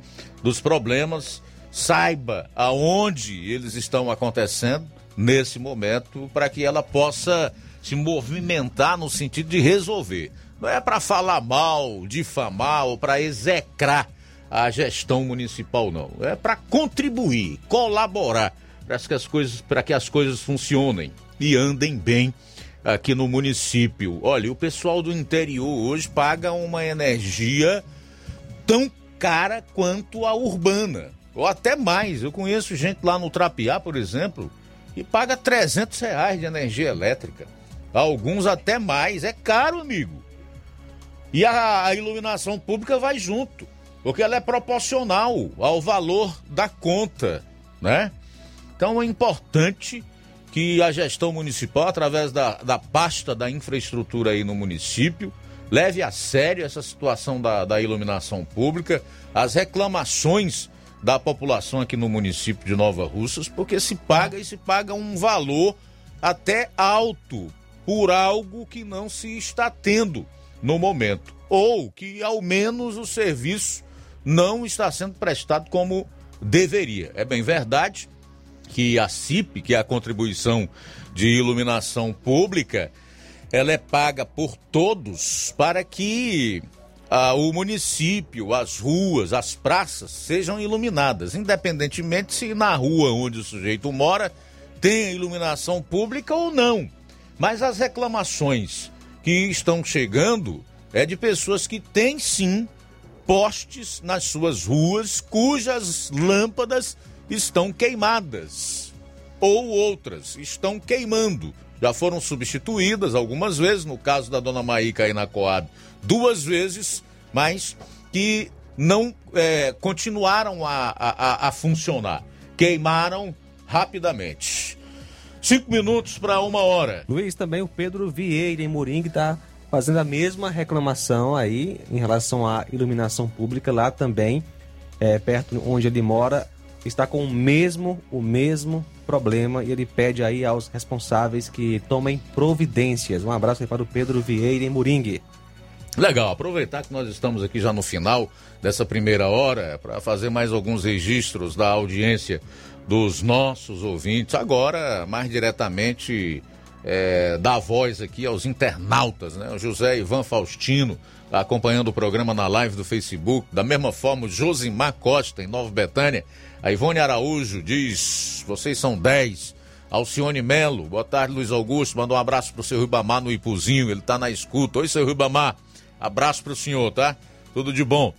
Speaker 1: dos problemas, saiba aonde eles estão acontecendo nesse momento, para que ela possa se movimentar no sentido de resolver. Não é para falar mal, difamar ou para execrar a gestão municipal, não. É para contribuir, colaborar para que as coisas, para que as coisas funcionem e andem bem aqui no município. Olha, o pessoal do interior hoje paga uma energia tão cara quanto a urbana, ou até mais. Eu conheço gente lá no Trapiá, por exemplo, que paga 300 reais de energia elétrica. Alguns até mais. É caro, amigo. E a, a iluminação pública vai junto, porque ela é proporcional ao valor da conta, né? Então é importante que a gestão municipal, através da, da pasta da infraestrutura aí no município, leve a sério essa situação da, da iluminação pública, as reclamações da população aqui no município de Nova Russas, porque se paga e se paga um valor até alto por algo que não se está tendo no momento, ou que ao menos o serviço não está sendo prestado como deveria. É bem verdade que a CIP, que é a contribuição de iluminação pública, ela é paga por todos para que ah, o município, as ruas, as praças sejam iluminadas, independentemente se na rua onde o sujeito mora tem iluminação pública ou não. Mas as reclamações que estão chegando é de pessoas que têm sim postes nas suas ruas cujas lâmpadas estão queimadas ou outras estão queimando. Já foram substituídas algumas vezes, no caso da dona Maíca aí na Coab, duas vezes, mas que não é, continuaram a, a, a funcionar. Queimaram rapidamente. Cinco minutos para uma hora.
Speaker 2: Luiz, também o Pedro Vieira em Moringue está fazendo a mesma reclamação aí em relação à iluminação pública lá também, é, perto onde ele mora está com o mesmo, o mesmo problema e ele pede aí aos responsáveis que tomem providências. Um abraço aí para o Pedro Vieira em Moringue.
Speaker 1: Legal, aproveitar que nós estamos aqui já no final dessa primeira hora para fazer mais alguns registros da audiência dos nossos ouvintes. Agora, mais diretamente, é, dar voz aqui aos internautas, né? O José Ivan Faustino tá acompanhando o programa na live do Facebook. Da mesma forma, o Josimar Costa, em Nova Betânia. A Ivone Araújo diz: vocês são 10. Alcione Melo, boa tarde, Luiz Augusto. Manda um abraço pro seu Ribamar no Ipuzinho, ele tá na escuta. Oi, seu Ribamar. Abraço pro senhor, tá? Tudo de bom.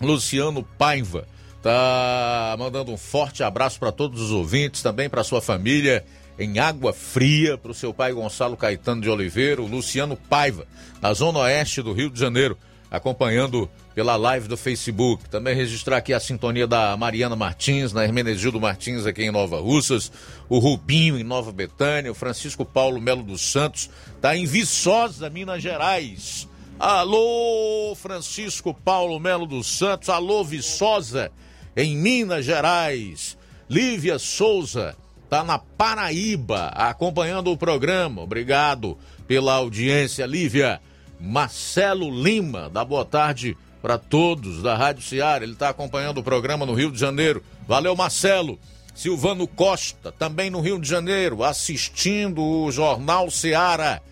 Speaker 1: Luciano Paiva tá mandando um forte abraço para todos os ouvintes, também para sua família em Água Fria, para o seu pai Gonçalo Caetano de Oliveira, o Luciano Paiva, na zona oeste do Rio de Janeiro, acompanhando pela live do Facebook. Também registrar aqui a sintonia da Mariana Martins, na Hermenegildo Martins aqui em Nova Russas, o Rubinho em Nova Betânia, o Francisco Paulo Melo dos Santos, tá em Viçosa, Minas Gerais. Alô, Francisco Paulo Melo dos Santos, alô, Viçosa, em Minas Gerais. Lívia Souza está na Paraíba acompanhando o programa. Obrigado pela audiência, Lívia. Marcelo Lima, dá boa tarde para todos da Rádio Ceará. Ele está acompanhando o programa no Rio de Janeiro. Valeu, Marcelo. Silvano Costa, também no Rio de Janeiro, assistindo o Jornal Ceará.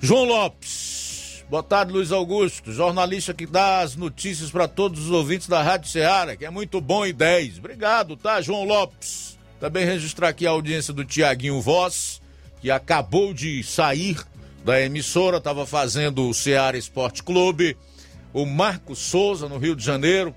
Speaker 1: João Lopes, Boa tarde, Luiz Augusto, jornalista que dá as notícias para todos os ouvintes da Rádio Ceará, que é muito bom e 10. Obrigado, tá, João Lopes? Também registrar aqui a audiência do Tiaguinho Voz, que acabou de sair da emissora, estava fazendo o Ceará Esporte Clube. O Marco Souza, no Rio de Janeiro,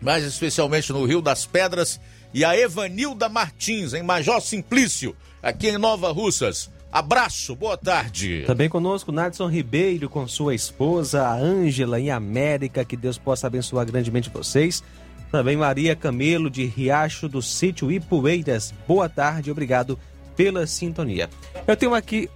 Speaker 1: mais especialmente no Rio das Pedras. E a Evanilda Martins, em Major Simplício, aqui em Nova Russas. Abraço, boa tarde.
Speaker 2: Também conosco Nadson Ribeiro com sua esposa, a Ângela em América, que Deus possa abençoar grandemente vocês. Também Maria Camelo de Riacho do Sítio Ipueiras. Boa tarde, obrigado pela sintonia. Eu tenho aqui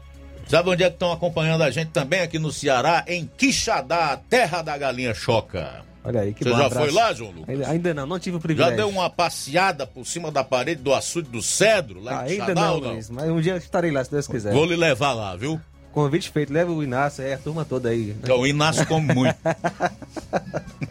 Speaker 1: Sabe onde é que estão acompanhando a gente também aqui no Ceará? Em Quixadá, terra da galinha choca.
Speaker 2: Olha aí, que
Speaker 1: Você
Speaker 2: bom,
Speaker 1: já
Speaker 2: abraço.
Speaker 1: foi lá, João Lucas?
Speaker 2: Ainda, ainda não, não tive o privilégio.
Speaker 1: Já deu uma passeada por cima da parede do açude do cedro, lá em
Speaker 2: Ainda
Speaker 1: Quixadá
Speaker 2: não,
Speaker 1: ou não?
Speaker 2: Luiz, mas um dia eu estarei lá, se Deus quiser.
Speaker 1: Vou lhe levar lá, viu?
Speaker 2: Convite feito, leva o Inácio, é a turma toda aí. né?
Speaker 1: Então, o Inácio come muito.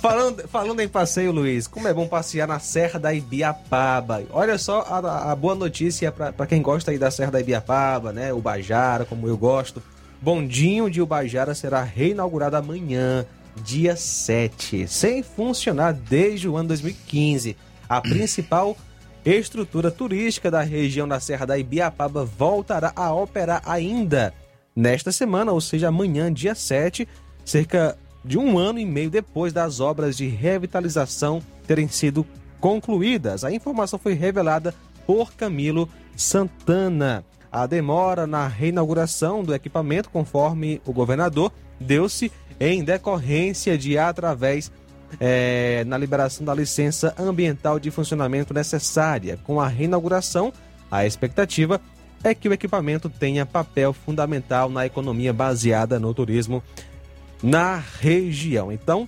Speaker 2: falando, falando em passeio, Luiz, como é bom passear na Serra da Ibiapaba. Olha só a, a boa notícia para quem gosta aí da Serra da Ibiapaba, né? O Bajara, como eu gosto. Bondinho de Ubajara será reinaugurado amanhã, dia 7, sem funcionar desde o ano 2015. A principal estrutura turística da região da Serra da Ibiapaba voltará a operar ainda nesta semana, ou seja, amanhã, dia 7, cerca de um ano e meio depois das obras de revitalização terem sido concluídas. A informação foi revelada por Camilo Santana. A demora na reinauguração do equipamento, conforme o governador, deu-se em decorrência de através é, na liberação da licença ambiental de funcionamento necessária. Com a reinauguração, a expectativa é que o equipamento tenha papel fundamental na economia baseada no turismo na região. Então,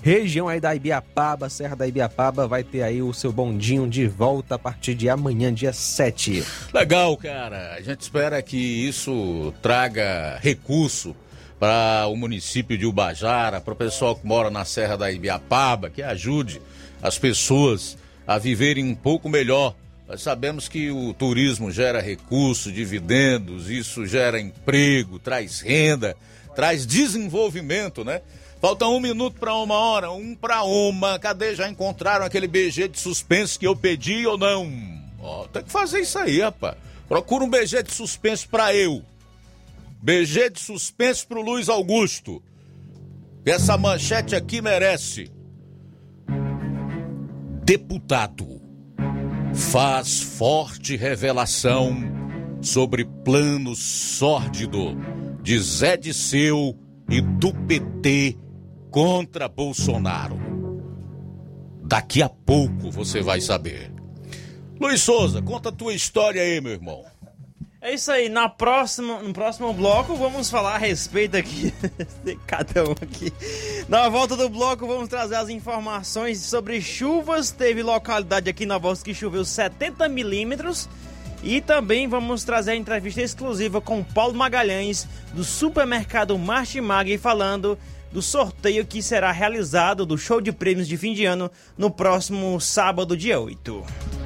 Speaker 2: região aí da Ibiapaba, Serra da Ibiapaba, vai ter aí o seu bondinho de volta a partir de amanhã, dia 7.
Speaker 1: Legal, cara. A gente espera que isso traga recurso para o município de Ubajara, para o pessoal que mora na Serra da Ibiapaba, que ajude as pessoas a viverem um pouco melhor. Nós sabemos que o turismo gera recursos, dividendos, isso gera emprego, traz renda, traz desenvolvimento, né? Falta um minuto para uma hora, um para uma. Cadê? Já encontraram aquele BG de suspense que eu pedi ou não? Ó, tem que fazer isso aí, rapaz. Procura um BG de suspense para eu. BG de suspense pro Luiz Augusto. Essa manchete aqui merece. Deputado faz forte revelação sobre plano sórdido de Zé Disseu e do PT contra Bolsonaro. Daqui a pouco você vai saber. Luiz Souza, conta a tua história aí, meu irmão.
Speaker 3: É isso aí, na próxima, no próximo bloco vamos falar a respeito aqui, cada um aqui. Na volta do bloco vamos trazer as informações sobre chuvas. Teve localidade aqui na Voz que choveu 70 milímetros. E também vamos trazer a entrevista exclusiva com Paulo Magalhães, do supermercado Martimag, falando do sorteio que será realizado do show de prêmios de fim de ano no próximo sábado, dia 8.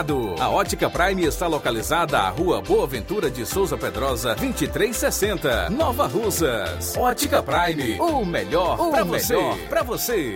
Speaker 7: A Ótica Prime está localizada à Rua Boa Ventura de Souza Pedrosa, 2360, Nova Russas. Ótica Prime, o melhor para você. Pra você.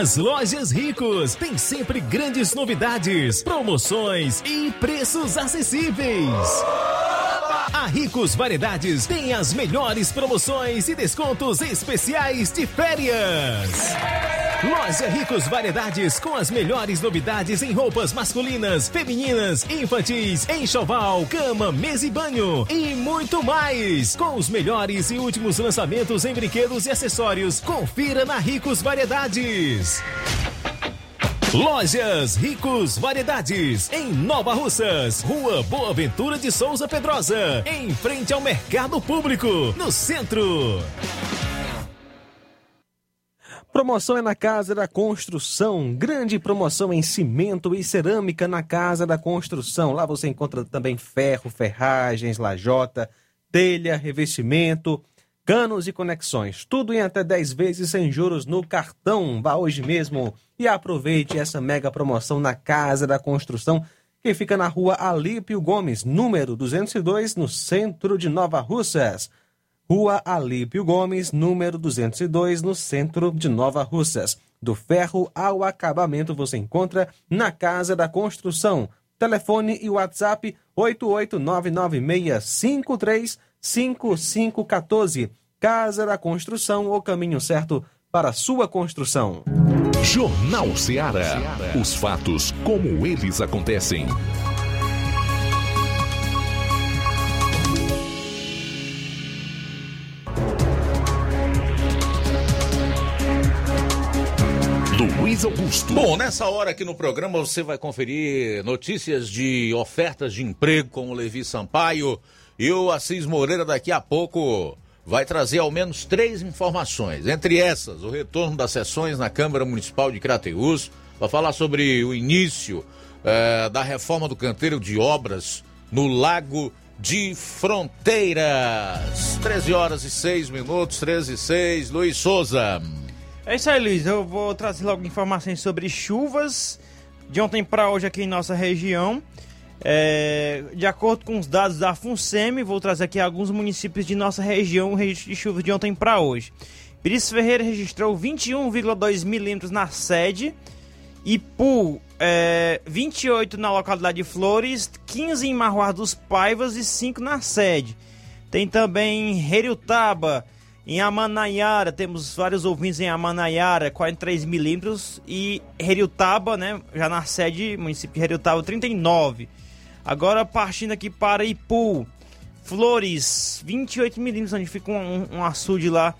Speaker 12: As lojas Ricos têm sempre grandes novidades, promoções e preços acessíveis. A Ricos Variedades tem as melhores promoções e descontos especiais de férias. Loja Ricos Variedades com as melhores novidades em roupas masculinas, femininas, infantis, enxoval, cama, mesa e banho e muito mais. Com os melhores e últimos lançamentos em brinquedos e acessórios, confira na Ricos Variedades. Lojas Ricos Variedades, em Nova Russas, Rua Boa Ventura de Souza Pedrosa, em frente ao Mercado Público, no centro.
Speaker 2: Promoção é na Casa da Construção. Grande promoção em cimento e cerâmica na Casa da Construção. Lá você encontra também ferro, ferragens, lajota, telha, revestimento, canos e conexões. Tudo em até 10 vezes sem juros no cartão. Vá hoje mesmo e aproveite essa mega promoção na Casa da Construção, que fica na rua Alípio Gomes, número 202, no centro de Nova Russas. Rua Alípio Gomes, número 202, no centro de Nova Russas. Do ferro ao acabamento você encontra na Casa da Construção. Telefone e WhatsApp 88996535514. Casa da Construção, o caminho certo para sua construção.
Speaker 4: Jornal Ceará. Os fatos como eles acontecem. Luiz Augusto.
Speaker 1: Bom, nessa hora aqui no programa você vai conferir notícias de ofertas de emprego com o Levi Sampaio e o Assis Moreira daqui a pouco vai trazer ao menos três informações. Entre essas, o retorno das sessões na Câmara Municipal de Crateús, vai falar sobre o início eh, da reforma do canteiro de obras no Lago de Fronteiras. 13 horas e 6 minutos, 13 e 6. Luiz Souza.
Speaker 3: É isso aí, Luiz. Eu vou trazer logo informações sobre chuvas de ontem para hoje aqui em nossa região. É, de acordo com os dados da FUNSEMI, vou trazer aqui alguns municípios de nossa região, o registro de chuvas de ontem para hoje. Pires Ferreira registrou 21,2 milímetros na sede, Ipu é, 28 na localidade de Flores, 15 em Marroar dos Paivas e 5 na sede. Tem também Heriutaba, em Amanaiara, temos vários ouvintes em Amanaiara, 43 milímetros. E Heriutaba, né? Já na sede, município de Heriutaba, 39. Agora partindo aqui para Ipu, Flores, 28 milímetros, onde fica um, um açude lá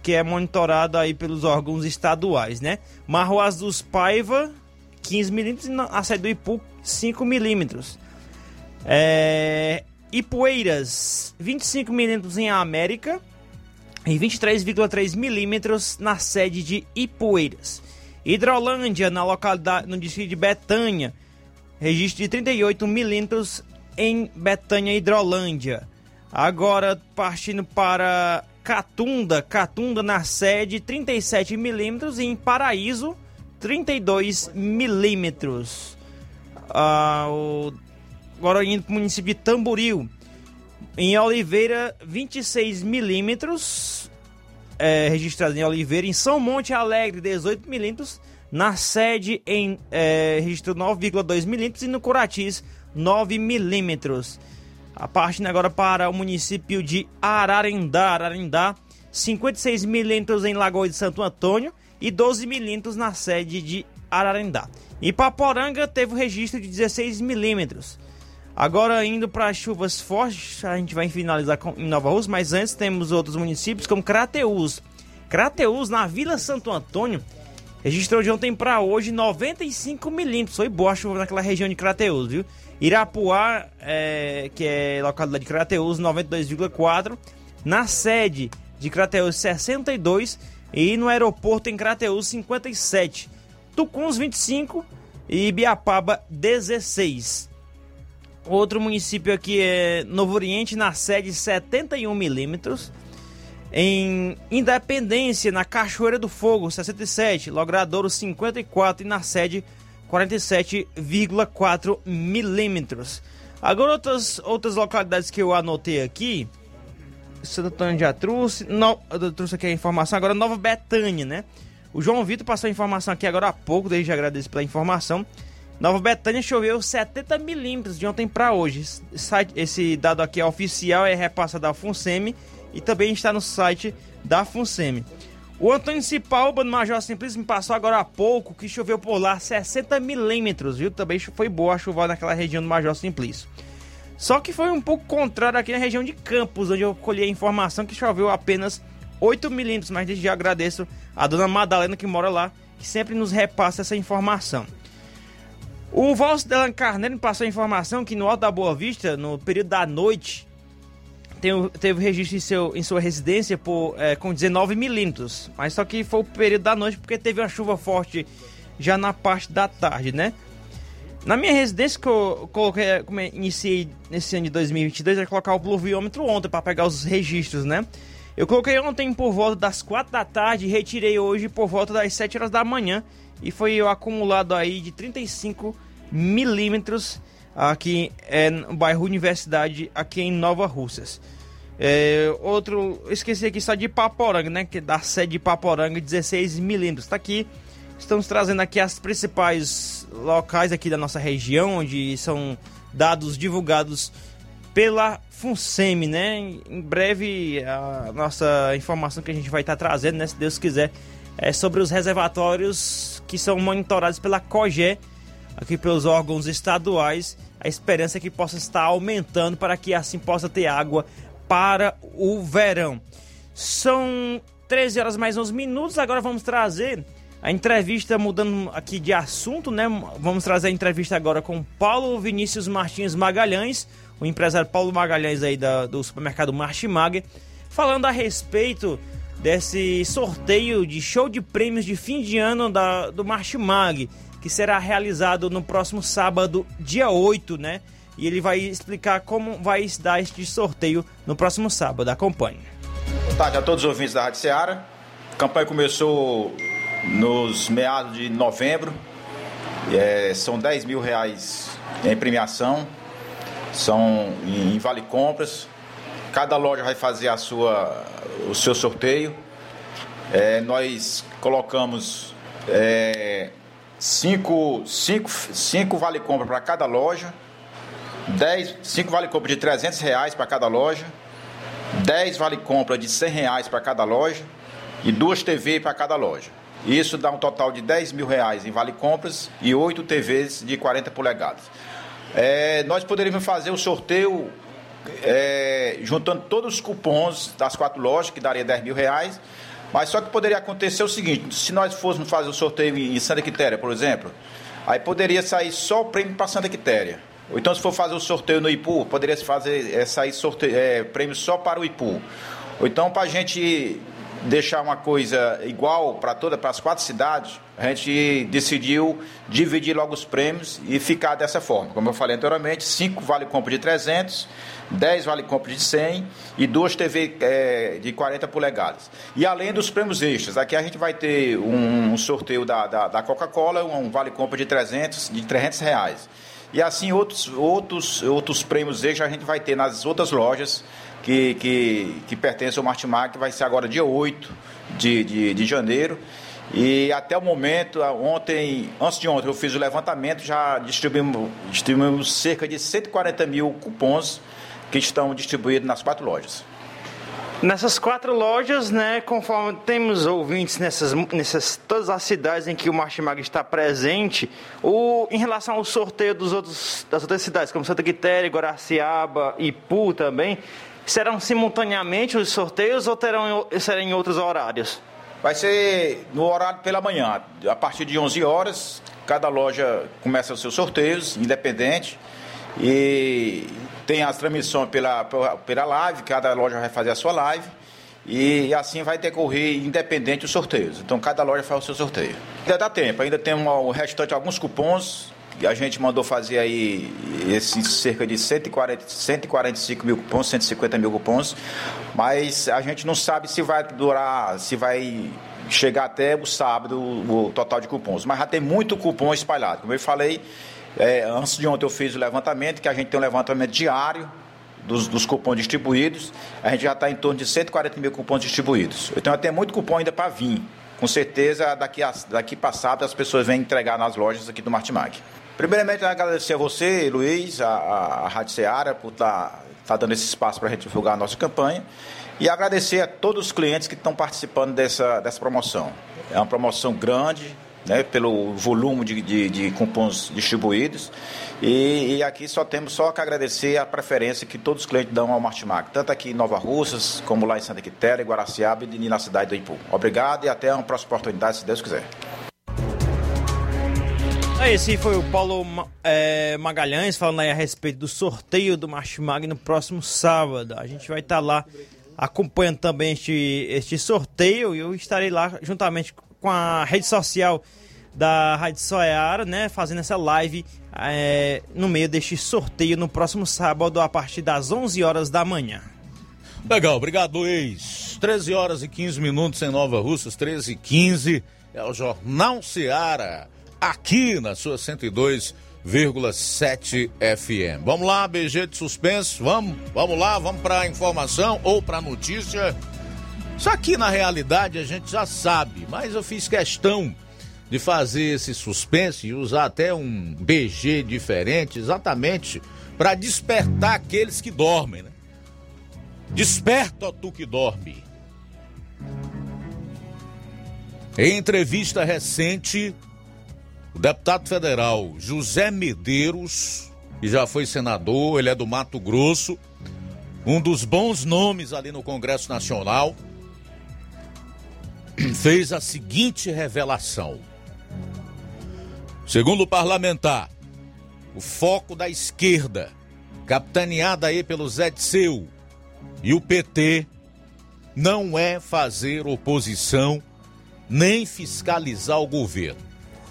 Speaker 3: que é monitorado aí pelos órgãos estaduais, né? Marroas dos Paiva, 15 milímetros e a sede do Ipu, 5 milímetros. É... Ipueiras, 25 milímetros em América e 23,3 milímetros na sede de Ipueiras. Hidrolândia, na localidade, no distrito de Betânia, registro de 38 milímetros em Betânia, Hidrolândia. Agora, partindo para Catunda, Catunda na sede, 37 milímetros e em Paraíso, 32 milímetros. Ah, o... Agora indo para o município de Tamboril, em Oliveira, 26 milímetros, é, registrado em Oliveira. Em São Monte Alegre, 18 milímetros. Na sede, em é, registro 9,2 milímetros. E no Curatis, 9 milímetros. A parte agora para o município de Ararendá. Ararendá, 56 milímetros em Lagoa de Santo Antônio e 12 milímetros na sede de Ararendá. E Paporanga teve o registro de 16 milímetros. Agora indo para chuvas fortes, a gente vai finalizar com, em Nova Rússia, mas antes temos outros municípios como Crateús. Crateús, na Vila Santo Antônio, registrou de ontem para hoje 95 milímetros. Foi boa a chuva naquela região de Crateús, viu? Irapuá, é, que é localidade de Crateús, 92,4. Na sede de Crateús, 62. E no aeroporto em Crateús, 57. Tucuns, 25. E Biapaba, 16. Outro município aqui é Novo Oriente, na sede 71 milímetros. Em Independência, na Cachoeira do Fogo, 67. Logradouro, 54. E na sede, 47,4 milímetros. Agora, outras, outras localidades que eu anotei aqui. Santo Antônio já trouxe. Não, eu trouxe aqui a informação. Agora, Nova Betânia, né? O João Vitor passou a informação aqui agora há pouco. Desde já agradeço pela informação. Nova Betânia choveu 70 milímetros de ontem para hoje. Esse dado aqui é oficial, é repassado da FUNSEMI e também está no site da FUNSEMI. O Antônio Cipalba, no Major Simplício, me passou agora há pouco que choveu por lá 60 milímetros, viu? Também foi boa a chuva naquela região do Major Simplício. Só que foi um pouco contrário aqui na região de Campos, onde eu colhi a informação que choveu apenas 8 milímetros, mas desde já agradeço a dona Madalena que mora lá, que sempre nos repassa essa informação. O Valso Delan Carneiro me passou a informação que no Alto da Boa Vista, no período da noite, tem, teve registro em, seu, em sua residência por, é, com 19 milímetros. Mas só que foi o período da noite porque teve uma chuva forte já na parte da tarde, né? Na minha residência, que eu coloquei, como eu iniciei nesse ano de 2022, é colocar o pluviômetro ontem para pegar os registros, né? Eu coloquei ontem por volta das 4 da tarde e retirei hoje por volta das 7 horas da manhã. E foi o acumulado aí de 35 milímetros aqui é, no bairro Universidade, aqui em Nova Russas. É, outro, esqueci aqui só de Paporanga, né? Que é da sede de Paporanga, 16 milímetros. Tá aqui. Estamos trazendo aqui as principais locais aqui da nossa região, onde são dados divulgados pela FUNSEMI, né? Em breve a nossa informação que a gente vai estar trazendo, né? Se Deus quiser, é sobre os reservatórios que são monitorados pela COGE, aqui pelos órgãos estaduais. A esperança é que possa estar aumentando para que assim possa ter água para o verão. São 13 horas mais uns minutos, agora vamos trazer a entrevista mudando aqui de assunto, né? Vamos trazer a entrevista agora com Paulo Vinícius Martins Magalhães, o empresário Paulo Magalhães aí da, do supermercado Martimag, falando a respeito desse sorteio de show de prêmios de fim de ano da, do Martimag, que será realizado no próximo sábado, dia 8, né? E ele vai explicar como vai dar este sorteio no próximo sábado. Acompanhe.
Speaker 19: Boa tarde a todos os ouvintes da Rádio Ceará. A campanha começou nos meados de novembro. É, são 10 mil reais em premiação, são em, vale compras. Cada loja vai fazer a sua, o seu sorteio. É, nós colocamos é, cinco, cinco, cinco vale compra para cada loja, 10, cinco vale compra de 300 reais para cada loja, 10 vale compra de 100 reais para cada loja e duas TV para cada loja. Isso dá um total de 10 mil reais em vale compras e 8 TVs de 40 polegadas. É, nós poderíamos fazer o sorteio é, juntando todos os cupons das quatro lojas, que daria 10 mil reais. Mas só que poderia acontecer o seguinte: se nós fôssemos fazer o sorteio em Santa Quitéria, por exemplo, aí poderia sair só o prêmio para Santa Quitéria. Ou então, se for fazer o sorteio no Ipu, poderia fazer, é, sair sorteio, é, prêmio só para o Ipu. Ou então, para a gente deixar uma coisa igual para todas, para as quatro cidades, a gente decidiu dividir logo os prêmios e ficar dessa forma. Como eu falei anteriormente, cinco vale compra de 300, 10 vale compra de 100 e duas TV é, de 40 polegadas. E além dos prêmios extras, aqui a gente vai ter um, sorteio da, da, da Coca-Cola, um vale compra de 300, de 300 reais. E assim outros, outros, outros prêmios extras a gente vai ter nas outras lojas que, que, que pertence ao Martimag, que vai ser agora dia 8 de, de, de janeiro. E até o momento, ontem, antes de ontem, eu fiz o levantamento, já distribuímos, distribuímos cerca de 140 mil cupons que estão distribuídos nas quatro lojas.
Speaker 3: Nessas quatro lojas, né, conforme temos ouvintes nessas, nessas todas as cidades em que o Martimag está presente, o, em relação ao sorteio dos outros, das outras cidades, como Santa Quitéria, Guaraciaba, Ipu também, Serão simultaneamente os sorteios ou terão, serão em outros horários?
Speaker 19: Vai ser no horário pela manhã, a partir de 11 horas. Cada loja começa os seus sorteios, independente. E tem as transmissões pela, pela live, cada loja vai fazer a sua live. E assim vai decorrer independente os sorteios. Então cada loja faz o seu sorteio. Ainda dá tempo, ainda tem o restante alguns cupons a gente mandou fazer aí esses cerca de 140, 145 mil cupons, 150 mil cupons, mas a gente não sabe se vai durar, se vai chegar até o sábado o total de cupons. Mas já tem muito cupom espalhado. Como eu falei, é, antes de ontem eu fiz o levantamento, que a gente tem um levantamento diário dos, dos cupons distribuídos, a gente já está em torno de 140 mil cupons distribuídos. Então tem muito cupom ainda para vir. Com certeza, daqui, daqui para sábado, as pessoas vêm entregar nas lojas aqui do Martimag. Primeiramente, agradecer a você, Luiz, a, a, Rádio Seara, por estar tá, tá dando esse espaço para a gente divulgar a nossa campanha. E agradecer a todos os clientes que estão participando dessa, dessa promoção. É uma promoção grande, né, pelo volume de, de, de cupons distribuídos. E, e, aqui só temos só que agradecer a preferência que todos os clientes dão ao Martimag, tanto aqui em Nova Russas, como lá em Santa Quitéria, Guaraciaba e na cidade do Ipu. Obrigado e até uma próxima oportunidade, se Deus quiser.
Speaker 3: Esse foi o Paulo é, Magalhães falando aí a respeito do sorteio do Martimag no próximo sábado. A gente vai estar tá lá acompanhando também este, este sorteio e eu estarei lá juntamente com a rede social da Rádio Soeara, né, fazendo essa live é, no meio deste sorteio no próximo sábado a partir das 11 horas da manhã.
Speaker 1: Legal, obrigado Luiz. gente, 13 horas e 15 minutos em Nova Russas, 13 e 15. É o Jornal Seara, aqui na sua 102,7 FM. Vamos lá, BG de suspenso, vamos, vamos lá, vamos para informação ou para notícia. Isso aqui na realidade a gente já sabe, mas eu fiz questão de fazer esse suspense e usar até um BG diferente, exatamente para despertar aqueles que dormem, né? Desperta, tu que dorme. Em entrevista recente, o deputado federal José Medeiros, que já foi senador, ele é do Mato Grosso, um dos bons nomes ali no Congresso Nacional, fez a seguinte revelação. Segundo o parlamentar, o foco da esquerda, capitaneada aí pelo Zé Disseu e o PT, não é fazer oposição nem fiscalizar o governo.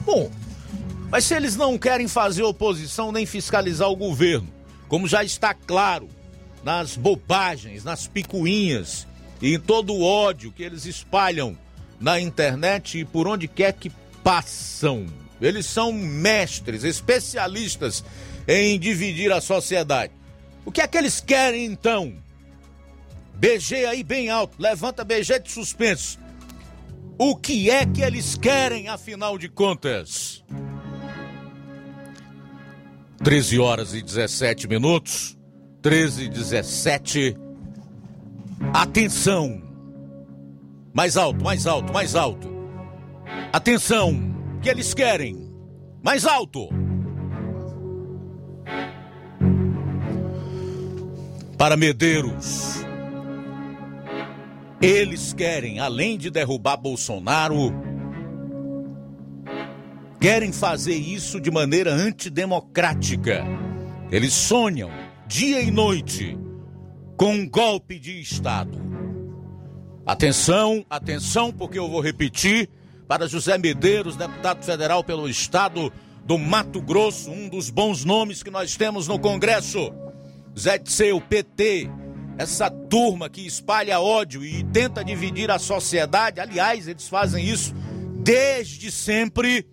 Speaker 1: Bom, mas se eles não querem fazer oposição nem fiscalizar o governo, como já está claro nas bobagens, nas picuinhas e em todo o ódio que eles espalham na internet e por onde quer que passam. Eles são mestres, especialistas em dividir a sociedade. O que é que eles querem então? BG aí bem alto, levanta BG de suspenso. O que é que eles querem, afinal de contas? 13 horas e 17 minutos. 13 e 17. Atenção! Mais alto, mais alto, mais alto. Atenção! Que eles querem? Mais alto! Para Medeiros. Eles querem, além de derrubar Bolsonaro, querem fazer isso de maneira antidemocrática. Eles sonham dia e noite com um golpe de Estado. Atenção, atenção, porque eu vou repetir para José Medeiros, deputado federal pelo Estado do Mato Grosso, um dos bons nomes que nós temos no Congresso. Zé Tseu, PT, essa turma que espalha ódio e tenta dividir a sociedade, aliás, eles fazem isso desde sempre.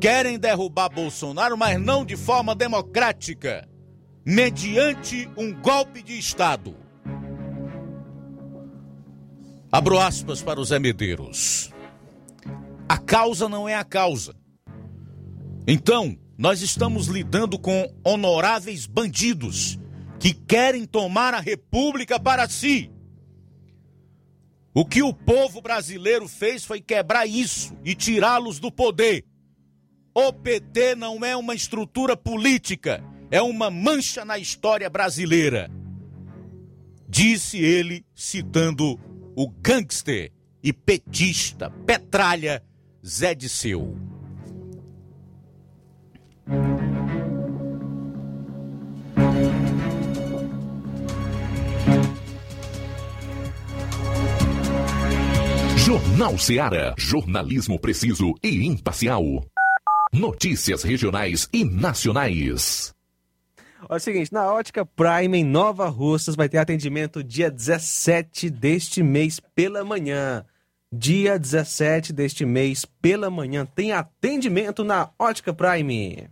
Speaker 1: Querem derrubar Bolsonaro, mas não de forma democrática, mediante um golpe de Estado. Abro aspas para os Zé Medeiros. A causa não é a causa. Então, nós estamos lidando com honoráveis bandidos que querem tomar a república para si. O que o povo brasileiro fez foi quebrar isso e tirá-los do poder. O PT não é uma estrutura política, é uma mancha na história brasileira. Disse ele, citando o gangster e petista, petralha Zé Disseu.
Speaker 4: Jornal Seara. Jornalismo preciso e imparcial. Notícias regionais e nacionais.
Speaker 2: Olha o seguinte, na Ótica Prime em Nova Russas vai ter atendimento dia 17 deste mês pela manhã. Dia 17 deste mês pela manhã tem atendimento na Ótica Prime.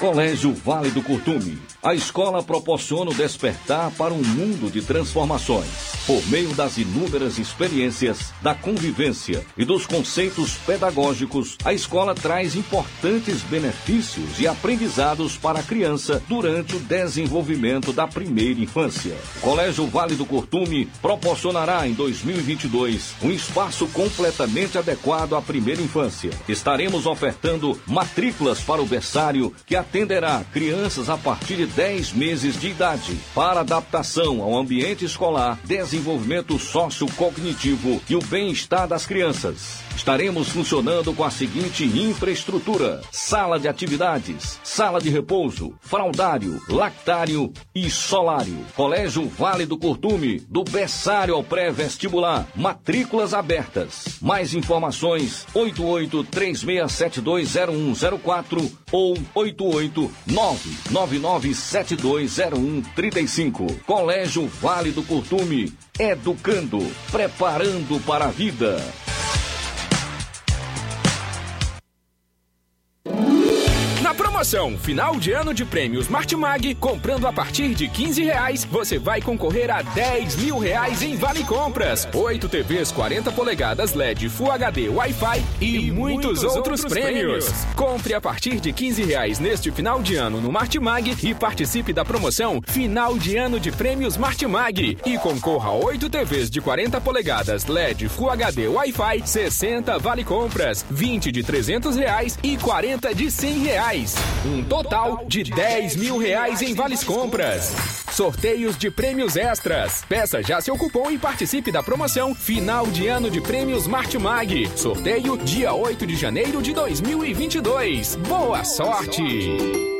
Speaker 20: Colégio Vale do Curtume. A escola proporciona o despertar para um mundo de transformações. Por meio das inúmeras experiências, da convivência e dos conceitos pedagógicos, a escola traz importantes benefícios e aprendizados para a criança durante o desenvolvimento da primeira infância. O Colégio Vale do Curtume proporcionará em 2022 um espaço completamente adequado à primeira infância. Estaremos ofertando matrículas para o berçário que atenderá crianças a partir de 10 meses de idade para adaptação ao ambiente escolar, desenvolvimento sociocognitivo e o bem-estar das crianças. Estaremos funcionando com a seguinte infraestrutura: sala de atividades, sala de repouso, fraldário, lactário e solário. Colégio Vale do Curtume, do berçário ao pré-vestibular. Matrículas abertas. Mais informações: 8836720104 ou 88999720135. Colégio Vale do Curtume, educando, preparando para a vida.
Speaker 5: Promoção Final de Ano de Prêmios Martimag, comprando a partir de 15 reais, você vai concorrer a 10 mil reais em Vale Compras, 8 TVs 40 polegadas LED Full HD Wi-Fi e, e muitos, muitos, outros, outros prêmios. prêmios. Compre a partir de 15 reais neste final de ano no Martimag e participe da promoção Final de Ano de Prêmios Martimag e concorra a 8 TVs de 40 polegadas LED Full HD Wi-Fi, 60 Vale Compras, 20 de 300 reais e 40 de 100 reais. Um total de 10 mil reais em vales compras. Sorteios de prêmios extras. Peça já seu cupom e participe da promoção Final de Ano de Prêmios Martimag. Sorteio dia 8 de janeiro de 2022. Boa sorte!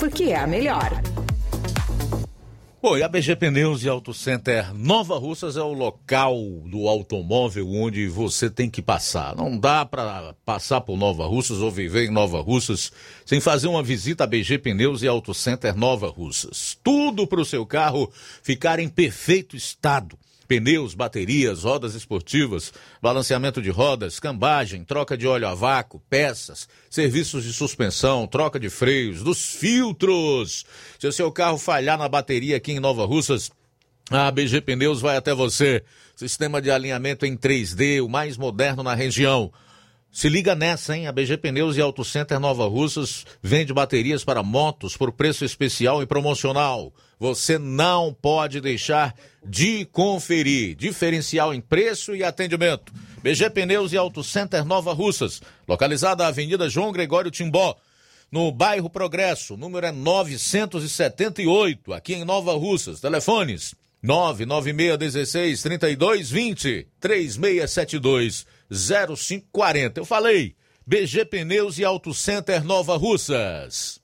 Speaker 8: porque é a melhor.
Speaker 1: E a BG Pneus e Auto Center Nova Russas é o local do automóvel onde você tem que passar. Não dá para passar por Nova Russas ou viver em Nova Russas sem fazer uma visita a BG Pneus e Auto Center Nova Russas. Tudo para o seu carro ficar em perfeito estado pneus, baterias, rodas esportivas, balanceamento de rodas, cambagem, troca de óleo a vácuo, peças, serviços de suspensão, troca de freios, dos filtros. Se o seu carro falhar na bateria aqui em Nova Russas, a BG Pneus vai até você. Sistema de alinhamento em 3D, o mais moderno na região. Se liga nessa, hein? A BG Pneus e Auto Center Nova Russas vende baterias para motos por preço especial e promocional. Você não pode deixar de conferir. Diferencial em preço e atendimento. BG Pneus e Auto Center Nova Russas, localizada na Avenida João Gregório Timbó, no bairro Progresso. número é 978, aqui em Nova Russas. Telefones 99616 3220 3672 0540. Eu falei, BG Pneus e Auto Center Nova Russas.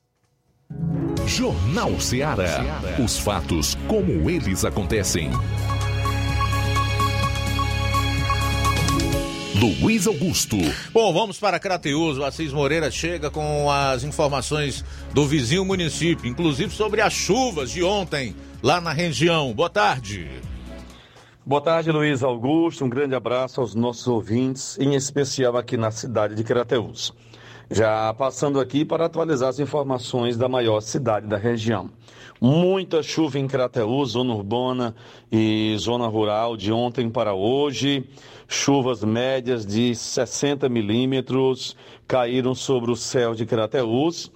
Speaker 4: Jornal Ceará. Os fatos como eles acontecem. Luiz Augusto.
Speaker 1: Bom, vamos para Crateus. O Assis Moreira chega com as informações do vizinho município, inclusive sobre as chuvas de ontem lá na região. Boa tarde.
Speaker 14: Boa tarde, Luiz Augusto. Um grande abraço aos nossos ouvintes, em especial aqui na cidade de Crateus. Já passando aqui para atualizar as informações da maior cidade da região. Muita chuva em Crateus, zona urbana e zona rural de ontem para hoje. Chuvas médias de 60 milímetros caíram sobre o céu de Crateús.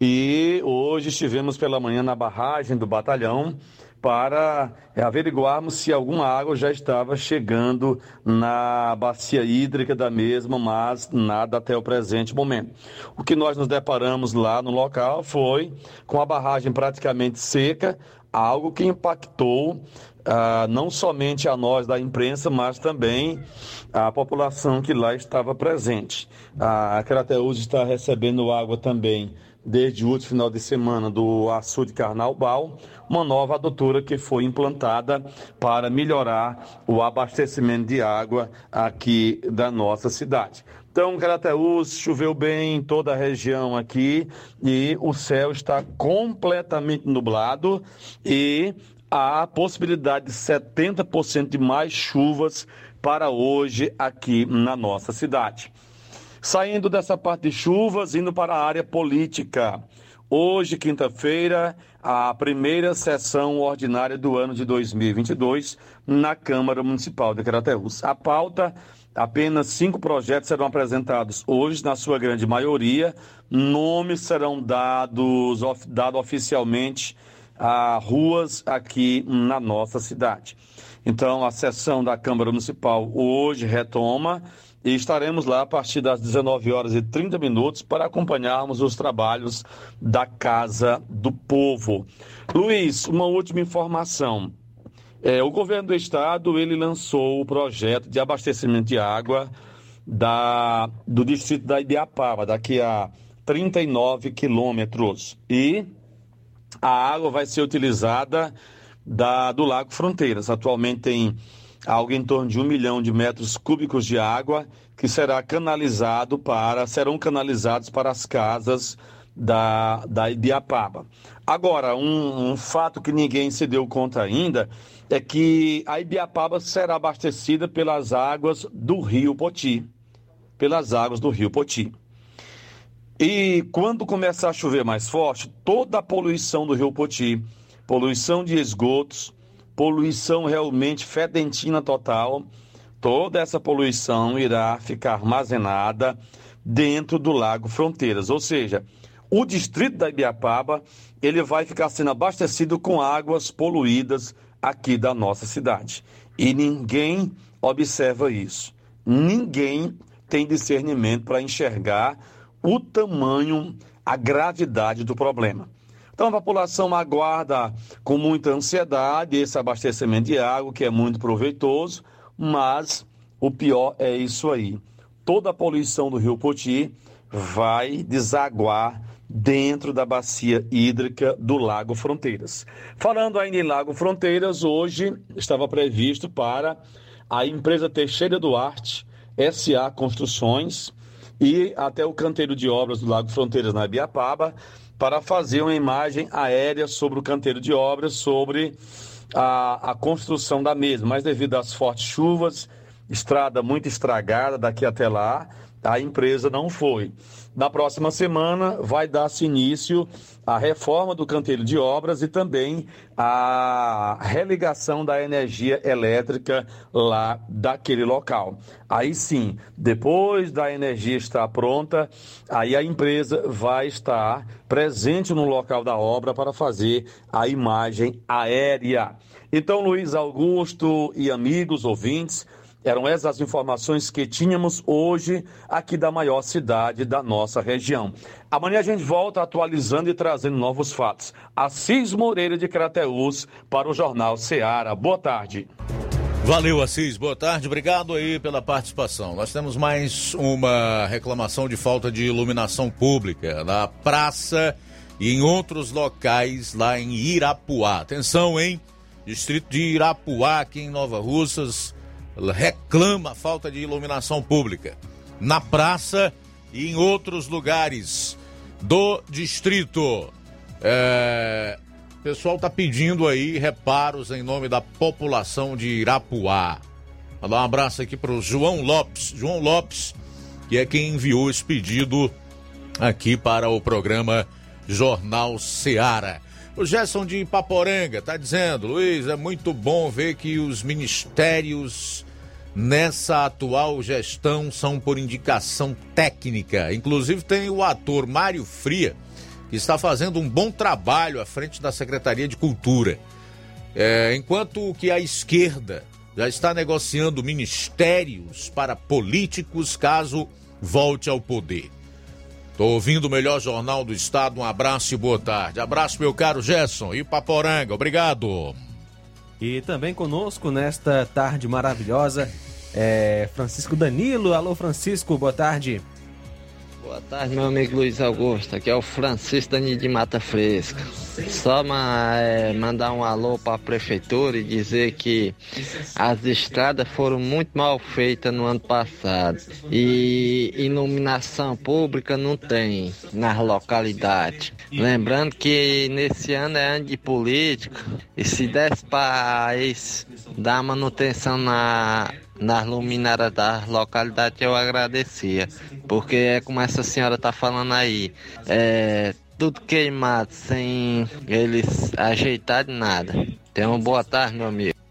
Speaker 14: E hoje estivemos pela manhã na barragem do batalhão para averiguarmos se alguma água já estava chegando na bacia hídrica da mesma, mas nada até o presente momento. O que nós nos deparamos lá no local foi com a barragem praticamente seca, algo que impactou ah, não somente a nós da imprensa, mas também a população que lá estava presente. A Crateus está recebendo água também desde o último final de semana do açude Carnaubal, uma nova adutora que foi implantada para melhorar o abastecimento de água aqui da nossa cidade. Então, Carateús choveu bem em toda a região aqui e o céu está completamente nublado e há a possibilidade de 70% de mais chuvas para hoje aqui na nossa cidade. Saindo dessa parte de chuvas, indo para a área política. Hoje, quinta-feira, a primeira sessão ordinária do ano de 2022 na Câmara Municipal de Crateús. A pauta, apenas cinco projetos serão apresentados hoje, na sua grande maioria. Nomes serão dados, dados oficialmente a ruas aqui na nossa cidade. Então, a sessão da Câmara Municipal hoje retoma e estaremos lá a partir das 19 horas e 30 minutos para acompanharmos os trabalhos da Casa do Povo. Luiz, uma última informação. É, o governo do estado ele lançou o projeto de abastecimento de água da, do distrito da Ibiapaba, daqui a 39 quilômetros. E a água vai ser utilizada da, do Lago Fronteiras. Atualmente tem algo em torno de um milhão de metros cúbicos de água que será canalizado para, serão canalizados para as casas da, da Ibiapaba. Agora, um, um fato que ninguém se deu conta ainda é que a Ibiapaba será abastecida pelas águas do Rio Poti. Pelas águas do Rio Poti. E quando começar a chover mais forte, toda a poluição do Rio Poti, poluição de esgotos, poluição realmente fedentina total, toda essa poluição irá ficar armazenada dentro do Lago Fronteiras, ou seja, o distrito da Ibiapaba, ele vai ficar sendo abastecido com águas poluídas aqui da nossa cidade. E ninguém observa isso. Ninguém tem discernimento para enxergar o tamanho, a gravidade do problema. Então a população aguarda com muita ansiedade esse abastecimento de água, que é muito proveitoso, mas o pior é isso aí. Toda a poluição do rio Poti vai desaguar dentro da bacia hídrica do Lago Fronteiras. Falando ainda em Lago Fronteiras, hoje estava previsto para a empresa Teixeira Duarte, SA Construções, e até o canteiro de obras do Lago Fronteiras na Biapaba para fazer uma imagem aérea sobre o canteiro de obras, sobre a, a construção da mesma. Mas devido às fortes chuvas, estrada muito estragada daqui até lá, a empresa não foi. Na próxima semana vai dar-se início à reforma do canteiro de obras e também a religação da energia elétrica lá daquele local. Aí sim, depois da energia estar pronta, aí a empresa vai estar presente no local da obra para fazer a imagem aérea. Então, Luiz Augusto e amigos ouvintes, Eram essas as informações que tínhamos hoje aqui da maior cidade da nossa região. Amanhã a gente volta atualizando e trazendo novos fatos. Assis Moreira de Crateús para o Jornal Seara. Boa tarde.
Speaker 1: Valeu, Assis. Boa tarde. Obrigado aí pela participação. Nós temos mais uma reclamação de falta de iluminação pública na praça e em outros locais lá em Irapuá. Atenção, hein? Distrito de Irapuá, aqui em Nova Russas, reclama a falta de iluminação pública na praça e em outros lugares do distrito. É, o pessoal tá pedindo aí reparos em nome da população de Irapuá. Vou dar um abraço aqui para o João Lopes. João Lopes, que é quem enviou esse pedido aqui para o programa Jornal Seara. O Gerson de Paporanga tá dizendo, Luiz, é muito bom ver que os ministérios nessa atual gestão são por indicação técnica. Inclusive tem o ator Mário Fria, que está fazendo um bom trabalho à frente da Secretaria de Cultura. É, enquanto que a esquerda já está negociando ministérios para políticos caso volte ao poder. Estou ouvindo o melhor jornal do estado. Um abraço e boa tarde. Abraço, meu caro Gerson e Paporanga. Obrigado.
Speaker 2: E também conosco nesta tarde maravilhosa é Francisco Danilo. Alô, Francisco, boa tarde.
Speaker 21: Boa tarde, meu amigo Luiz Augusto. Aqui é o Francisco Danilo de Mata Fresca. Só é, mandar um alô para a prefeitura e dizer que as estradas foram muito mal feitas no ano passado. E iluminação pública não tem nas localidades. Lembrando que nesse ano é ano de política. E se desse para dar manutenção na nas luminárias da localidade eu agradecia. Porque é como essa senhora tá falando aí. É tudo queimado, sem eles ajeitar de nada. Tenha uma boa tarde, meu amigo.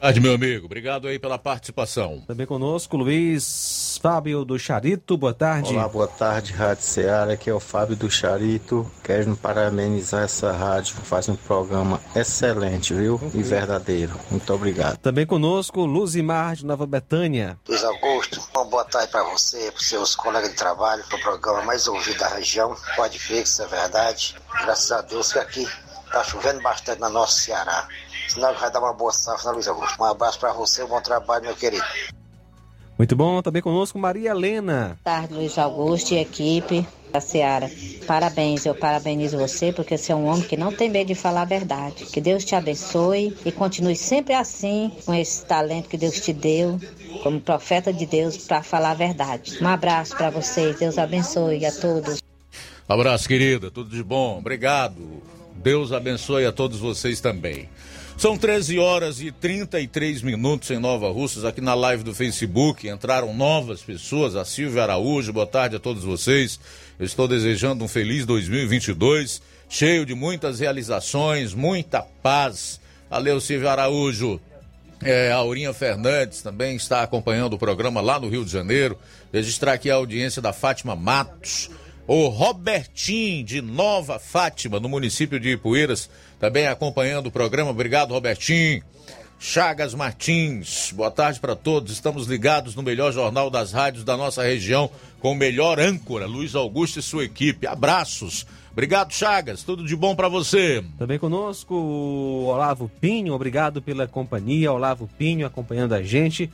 Speaker 1: Boa tarde, meu amigo. Obrigado aí pela participação.
Speaker 2: Também conosco, Luiz Fábio do Charito. Boa tarde.
Speaker 22: Olá, boa tarde, Rádio Ceará. Aqui é o Fábio do Charito. Quero parabenizar essa rádio. Faz um programa excelente, viu? E verdadeiro. Muito obrigado.
Speaker 2: Também conosco, Luzimar de Nova Betânia.
Speaker 23: Luiz Augusto, uma boa tarde para você, para seus colegas de trabalho, para o programa mais ouvido da região. Pode ver que isso é verdade. Graças a Deus que aqui está chovendo bastante na nossa Ceará. Sinal que vai dar uma boa safra, né, Luiz Augusto? Um abraço para você, um bom trabalho, meu querido.
Speaker 2: Muito bom, também conosco Maria Helena.
Speaker 24: Boa tarde, Luiz Augusto e equipe da Seara. Parabéns, eu parabenizo você porque você é um homem que não tem medo de falar a verdade. Que Deus te abençoe e continue sempre assim, com esse talento que Deus te deu, como profeta de Deus, para falar a verdade. Um abraço para vocês, Deus abençoe a todos.
Speaker 1: Abraço, querida, tudo de bom, obrigado. Deus abençoe a todos vocês também. São 13 horas e 33 minutos em Nova Russas, aqui na live do Facebook. Entraram novas pessoas, a Silvia Araújo, boa tarde a todos vocês. Eu estou desejando um feliz 2022, cheio de muitas realizações, muita paz. Valeu, Silvia Araújo. É, Aurinha Fernandes também está acompanhando o programa lá no Rio de Janeiro. Registrar aqui a audiência da Fátima Matos. O Robertinho de Nova Fátima, no município de Ipueiras também acompanhando o programa. Obrigado, Robertinho. Chagas Martins, boa tarde para todos. Estamos ligados no melhor jornal das rádios da nossa região, com o melhor âncora, Luiz Augusto e sua equipe. Abraços. Obrigado, Chagas. Tudo de bom para você.
Speaker 2: Também conosco o Olavo Pinho. Obrigado pela companhia. Olavo Pinho acompanhando a gente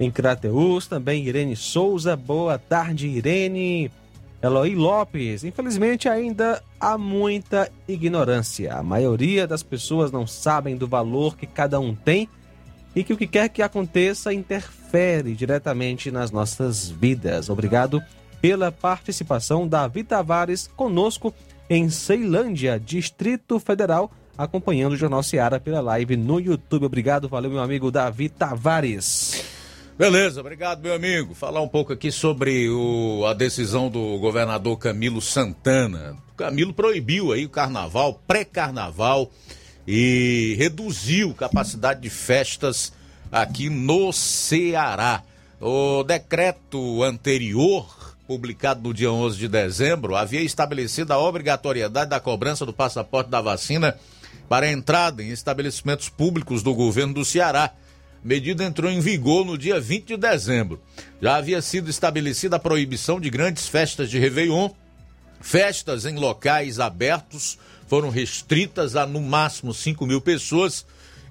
Speaker 2: em Crateus. Também Irene Souza. Boa tarde, Irene. Eloy Lopes. Infelizmente, ainda há muita ignorância. A maioria das pessoas não sabem do valor que cada um tem e que o que quer que aconteça interfere diretamente nas nossas vidas. Obrigado pela participação. Davi Tavares conosco em Ceilândia, Distrito Federal, acompanhando o Jornal Seara pela live no YouTube. Obrigado, valeu, meu amigo Davi Tavares.
Speaker 1: Beleza, obrigado, meu amigo. Falar um pouco aqui sobre o, a decisão do governador Camilo Santana. O Camilo proibiu aí o carnaval, pré-carnaval, e reduziu capacidade de festas aqui no Ceará. O decreto anterior, publicado no dia 11 de dezembro, havia estabelecido a obrigatoriedade da cobrança do passaporte da vacina para entrada em estabelecimentos públicos do governo do Ceará medida entrou em vigor no dia 20 de dezembro. Já havia sido estabelecida a proibição de grandes festas de Réveillon. Festas em locais abertos foram restritas a no máximo 5 mil pessoas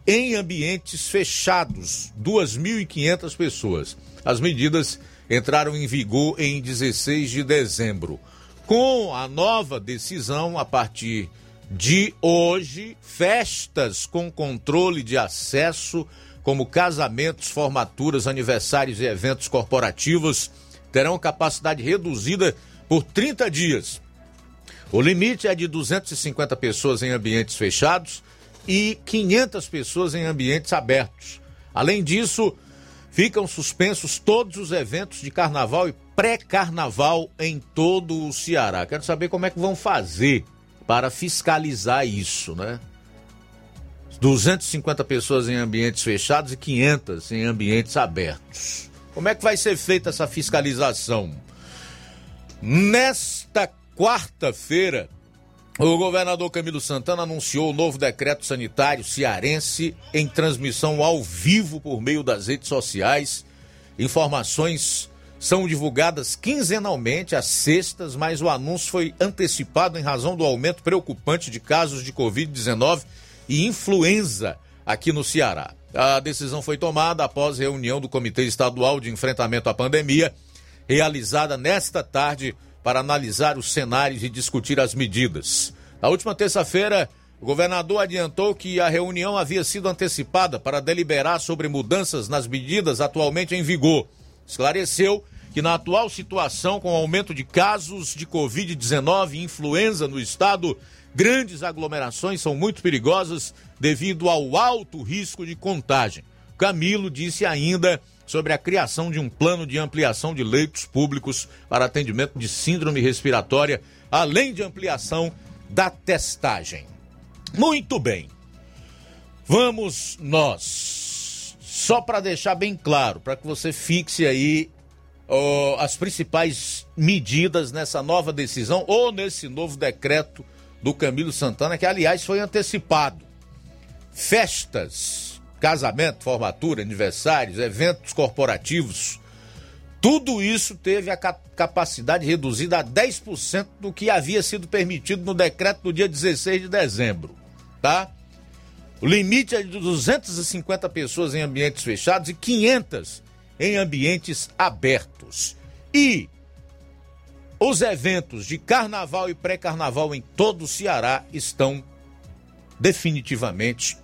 Speaker 1: em ambientes fechados, 2.500 pessoas. As medidas entraram em vigor em 16 de dezembro. Com a nova decisão, a partir de hoje, festas com controle de acesso, como casamentos, formaturas, aniversários e eventos corporativos, terão capacidade reduzida por 30 dias. O limite é de 250 pessoas em ambientes fechados e 500 pessoas em ambientes abertos. Além disso, ficam suspensos todos os eventos de carnaval e pré-carnaval em todo o Ceará. Quero saber como é que vão fazer para fiscalizar isso, né? 250 pessoas em ambientes fechados e 500 em ambientes abertos. Como é que vai ser feita essa fiscalização? Nesta quarta-feira, o governador Camilo Santana anunciou o novo decreto sanitário cearense em transmissão ao vivo por meio das redes sociais. Informações são divulgadas quinzenalmente às sextas, mas o anúncio foi antecipado em razão do aumento preocupante de casos de Covid-19 e influenza aqui no Ceará. A decisão foi tomada após reunião do Comitê Estadual de Enfrentamento à Pandemia, realizada nesta tarde para analisar os cenários e discutir as medidas. Na última terça-feira, o governador adiantou que a reunião havia sido antecipada para deliberar sobre mudanças nas medidas atualmente em vigor. Esclareceu que na atual situação, com o aumento de casos de Covid-19 e influenza no estado, grandes aglomerações são muito perigosas devido ao alto risco de contagem. Camilo disse ainda sobre a criação de um plano de ampliação de leitos públicos para atendimento de síndrome respiratória, além de ampliação da testagem. Muito bem. Vamos nós. Só para deixar bem claro, para que você fixe aí as principais medidas nessa nova decisão ou nesse novo decreto do Camilo Santana, que aliás foi antecipado. Festas, casamento, formatura, aniversários, eventos corporativos, tudo isso teve a capacidade reduzida a 10% do que havia sido permitido no decreto do dia 16 de dezembro, tá? O limite é de 250 pessoas em ambientes fechados e 500 em ambientes abertos. E os eventos de carnaval e pré-carnaval em todo o Ceará estão definitivamente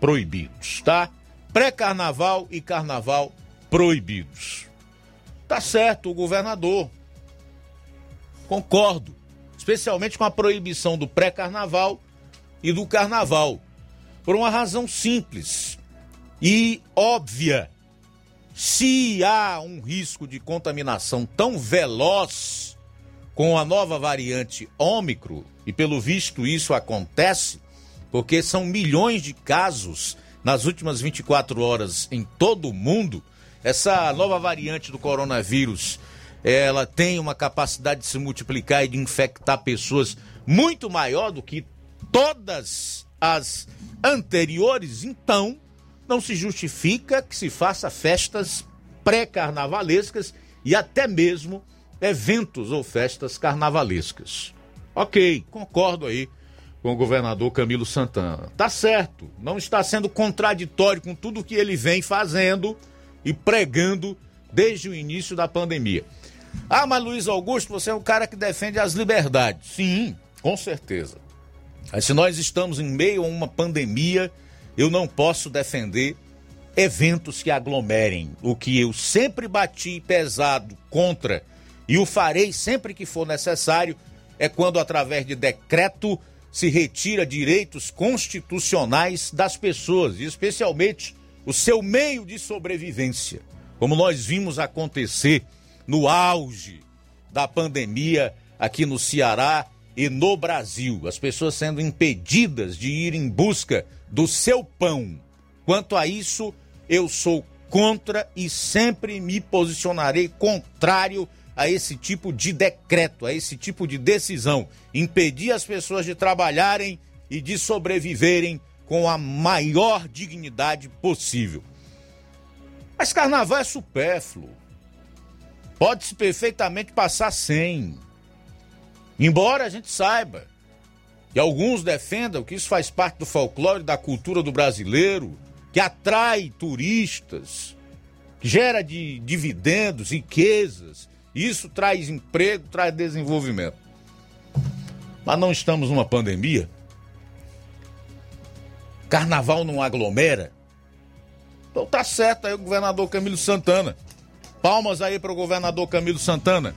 Speaker 1: proibidos, tá? Pré-carnaval e carnaval proibidos. Tá certo o governador. Concordo, especialmente com a proibição do pré-carnaval e do carnaval, por uma razão simples e óbvia. Se há um risco de contaminação tão veloz com a nova variante Ômicron, e pelo visto isso acontece, porque são milhões de casos nas últimas 24 horas em todo o mundo, essa nova variante do coronavírus, ela tem uma capacidade de se multiplicar e de infectar pessoas muito maior do que todas as anteriores, então não se justifica que se faça festas pré-carnavalescas e até mesmo eventos ou festas carnavalescas. Ok, concordo aí com o governador Camilo Santana. Tá certo, não está sendo contraditório com tudo que ele vem fazendo e pregando desde o início da pandemia. Ah, mas Luiz Augusto, você é um cara que defende as liberdades. Sim, com certeza. Mas se nós estamos em meio a uma pandemia eu não posso defender eventos que aglomerem. O que eu sempre bati pesado contra e o farei sempre que for necessário é quando, através de decreto, se retira direitos constitucionais das pessoas, especialmente o seu meio de sobrevivência, como nós vimos acontecer no auge da pandemia aqui no Ceará e no Brasil, as pessoas sendo impedidas de ir em busca do seu pão. Quanto a isso, eu sou contra e sempre me posicionarei contrário a esse tipo de decreto, a esse tipo de decisão. Impedir as pessoas de trabalharem e de sobreviverem com a maior dignidade possível. Mas carnaval é supérfluo. Pode-se perfeitamente passar sem. Embora a gente saiba que alguns defendam que isso faz parte do folclore, da cultura do brasileiro, que atrai turistas, que gera de dividendos, riquezas, isso traz emprego, traz desenvolvimento. Mas não estamos numa pandemia. Carnaval não aglomera. Então tá certo aí o governador Camilo Santana. Palmas aí para o governador Camilo Santana.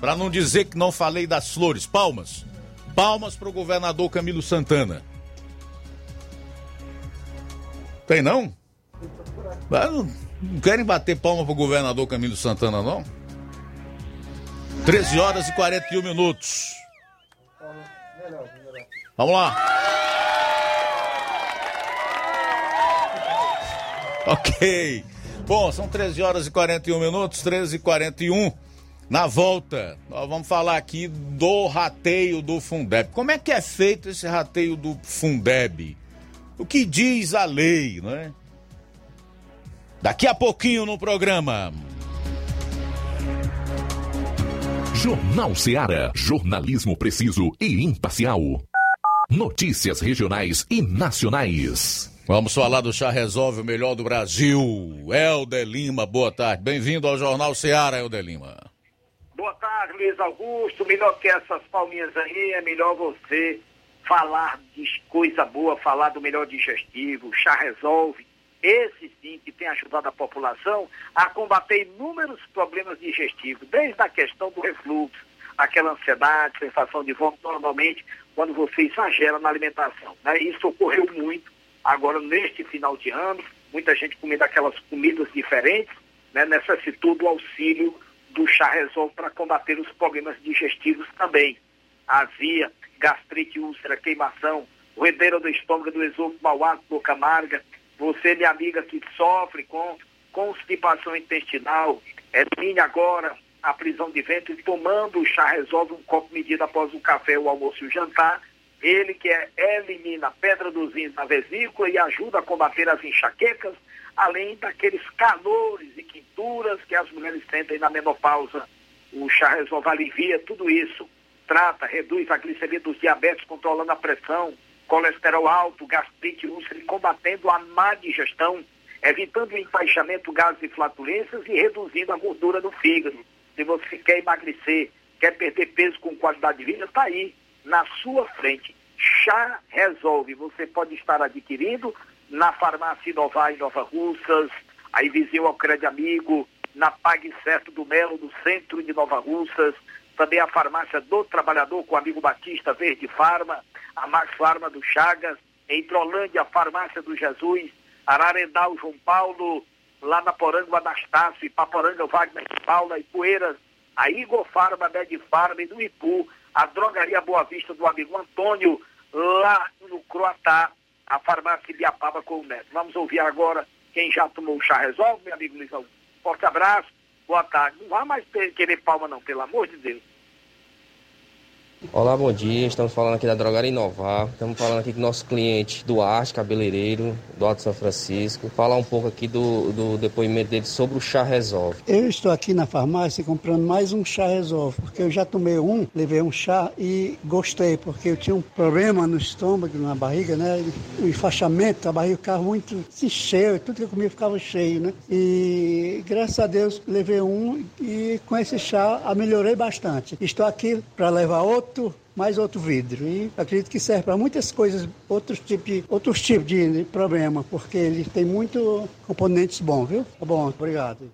Speaker 1: Para não dizer que não falei das flores. Palmas. Palmas para o governador Camilo Santana. Tem não? Não, querem bater palma para o governador Camilo Santana, não? 13 horas e 41 minutos. Vamos lá. Ok. Bom, são 13 horas e 41 minutos, 13 e 41. Na volta, nós vamos falar aqui do rateio do Fundeb. Como é que é feito esse rateio do Fundeb? O que diz a lei, não é? Daqui a pouquinho no programa.
Speaker 4: Jornal Seara. Jornalismo preciso e imparcial. Notícias regionais e nacionais.
Speaker 1: Vamos falar do Chá Resolve, o melhor do Brasil. Helder Lima, boa tarde. Bem-vindo ao Jornal Seara, Helder Lima.
Speaker 25: Boa tarde, Luiz Augusto. Melhor que essas palminhas aí, é melhor você falar de coisa boa, falar do melhor digestivo, Chá Resolve. Esse sim que tem ajudado a população a combater inúmeros problemas digestivos, desde a questão do refluxo, aquela ansiedade, sensação de vômito, normalmente quando você exagera na alimentação. Né? Isso ocorreu muito agora neste final de ano, muita gente comendo aquelas comidas diferentes, né? necessitou do auxílio do chá resolve para combater os problemas digestivos também. Azia, gastrite, úlcera, queimação, roedeira do estômago, do esôfago, mau boca amarga. Você, minha amiga, que sofre com constipação intestinal, elimine agora a prisão de ventre tomando o chá resolve um copo medido após o café, o almoço e o jantar. Ele que é, elimina a pedra dos rins na vesícula e ajuda a combater as enxaquecas, além daqueles calores e quinturas que as mulheres sentem na menopausa. O chá resolve alivia tudo isso, trata, reduz a glicemia dos diabetes, controlando a pressão, colesterol alto, gastrite, úlcera combatendo a má digestão, evitando o empaixamento, gases e flatulências e reduzindo a gordura do fígado. Se você quer emagrecer, quer perder peso com qualidade de vida, está aí, na sua frente. Chá Resolve. Você pode estar adquirindo na farmácia Inovar em Nova Russas, aí vizinho ao Crédito Amigo, na Pague Certo do Melo, no centro de Nova Russas, também a farmácia do Trabalhador com o amigo Batista Verde Farma, a Max Farma do Chagas, em Trolândia, a farmácia do Jesus, Ararendal João Paulo, lá na Poranga Anastácio, Ipaporanga Wagner de Paula, Poeiras, a Igor Farma, Med Farma e do Ipu, a Drogaria Boa Vista do amigo Antônio, lá no Croatá, a farmácia de Apaba com o Neto. Vamos ouvir agora quem já tomou o chá resolve, meu amigo Augusto. Forte abraço, boa tarde. Não vá mais querer palma não, pelo amor de Deus.
Speaker 26: Olá, bom dia. Estamos falando aqui da Drogaria Inovar. Estamos falando aqui com o nosso cliente Duarte, cabeleireiro, do Alto São Francisco. Falar um pouco aqui do, do depoimento dele sobre o chá Resolve.
Speaker 27: Eu estou aqui na farmácia comprando mais um chá Resolve, porque eu já tomei um, levei um chá e gostei, porque eu tinha um problema no estômago, na barriga, né? O enfaixamento, a barriga ficava muito assim, cheia, tudo que eu comia ficava cheio, né? E graças a Deus levei um e com esse chá melhorei bastante. Estou aqui para levar outro outro, mais outro vidro. E acredito que serve para muitas coisas, outros tipos de, outros tipos de problema, porque ele tem muito componentes bons, viu? Tá bom, obrigado.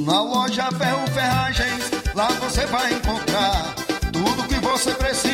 Speaker 28: Na loja Ferro Ferragens, lá você vai encontrar tudo que você precisa,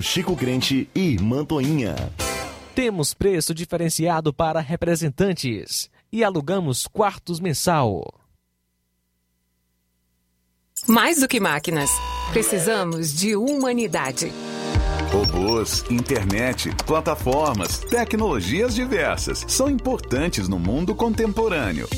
Speaker 29: Chico Crente e Irmã Toinha.
Speaker 2: Temos preço diferenciado para representantes e alugamos quartos mensal.
Speaker 8: Mais do que máquinas, precisamos de humanidade.
Speaker 30: Robôs, internet, plataformas, tecnologias diversas são importantes no mundo contemporâneo.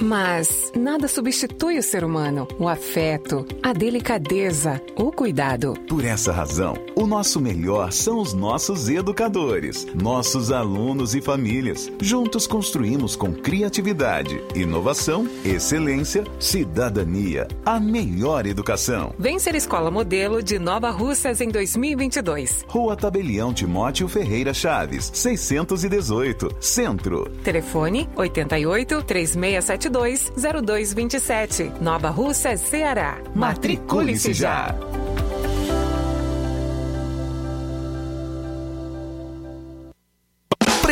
Speaker 8: Mas nada substitui o ser humano, o afeto, a delicadeza, o cuidado.
Speaker 30: Por essa razão, o nosso melhor são os nossos educadores, nossos alunos e famílias. Juntos construímos com criatividade, inovação, excelência, cidadania, a melhor educação.
Speaker 8: Vem ser escola modelo de Nova Russas em 2022.
Speaker 30: Rua Tabelião Timóteo Ferreira Chaves, 618, Centro.
Speaker 8: Telefone 88 3672 0227. Nova Russa, Ceará.
Speaker 30: Matricule-se já.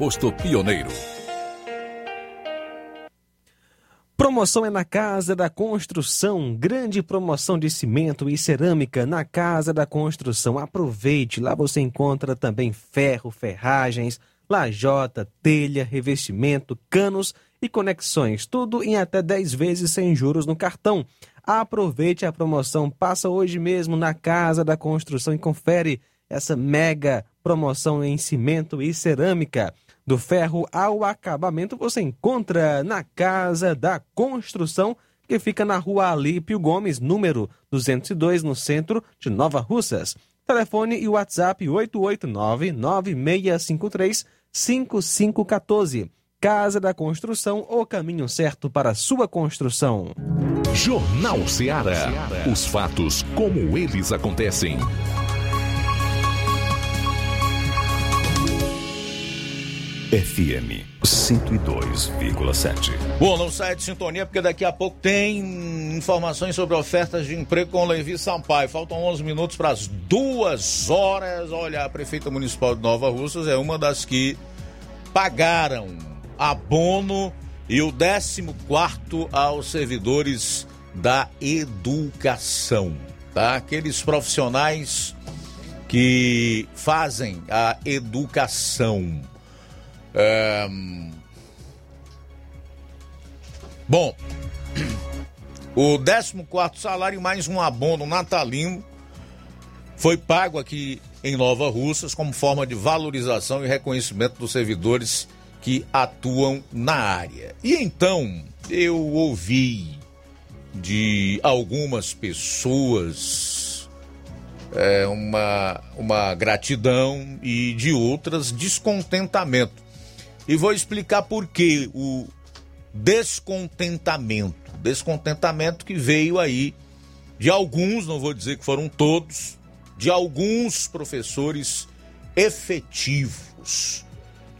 Speaker 31: posto Pioneiro.
Speaker 2: Promoção é na Casa da Construção. Grande promoção de cimento e cerâmica na Casa da Construção. Aproveite, lá você encontra também ferro, ferragens, lajota, telha, revestimento, canos e conexões. Tudo em até 10 vezes sem juros no cartão. Aproveite a promoção. Passa hoje mesmo na Casa da Construção e confere essa mega promoção em cimento e cerâmica. Do ferro ao acabamento você encontra na Casa da Construção, que fica na rua Alípio Gomes, número 202, no centro de Nova Russas. Telefone e WhatsApp 889-9653-5514. Casa da Construção, o caminho certo para sua construção.
Speaker 31: Jornal Ceará. Os fatos como eles acontecem. FM 102,7.
Speaker 1: Bom, não saia de sintonia porque daqui a pouco tem informações sobre ofertas de emprego com Levi Sampaio. Faltam 11 minutos para as duas horas. Olha, a Prefeita Municipal de Nova Russas é uma das que pagaram abono e o 14 aos servidores da educação, tá? Aqueles profissionais que fazem a educação. Bom, o 14 salário mais um abono natalino foi pago aqui em Nova Russas como forma de valorização e reconhecimento dos servidores que atuam na área. E então eu ouvi de algumas pessoas é, uma, uma gratidão e de outras descontentamento. E vou explicar por que o descontentamento. Descontentamento que veio aí de alguns, não vou dizer que foram todos, de alguns professores efetivos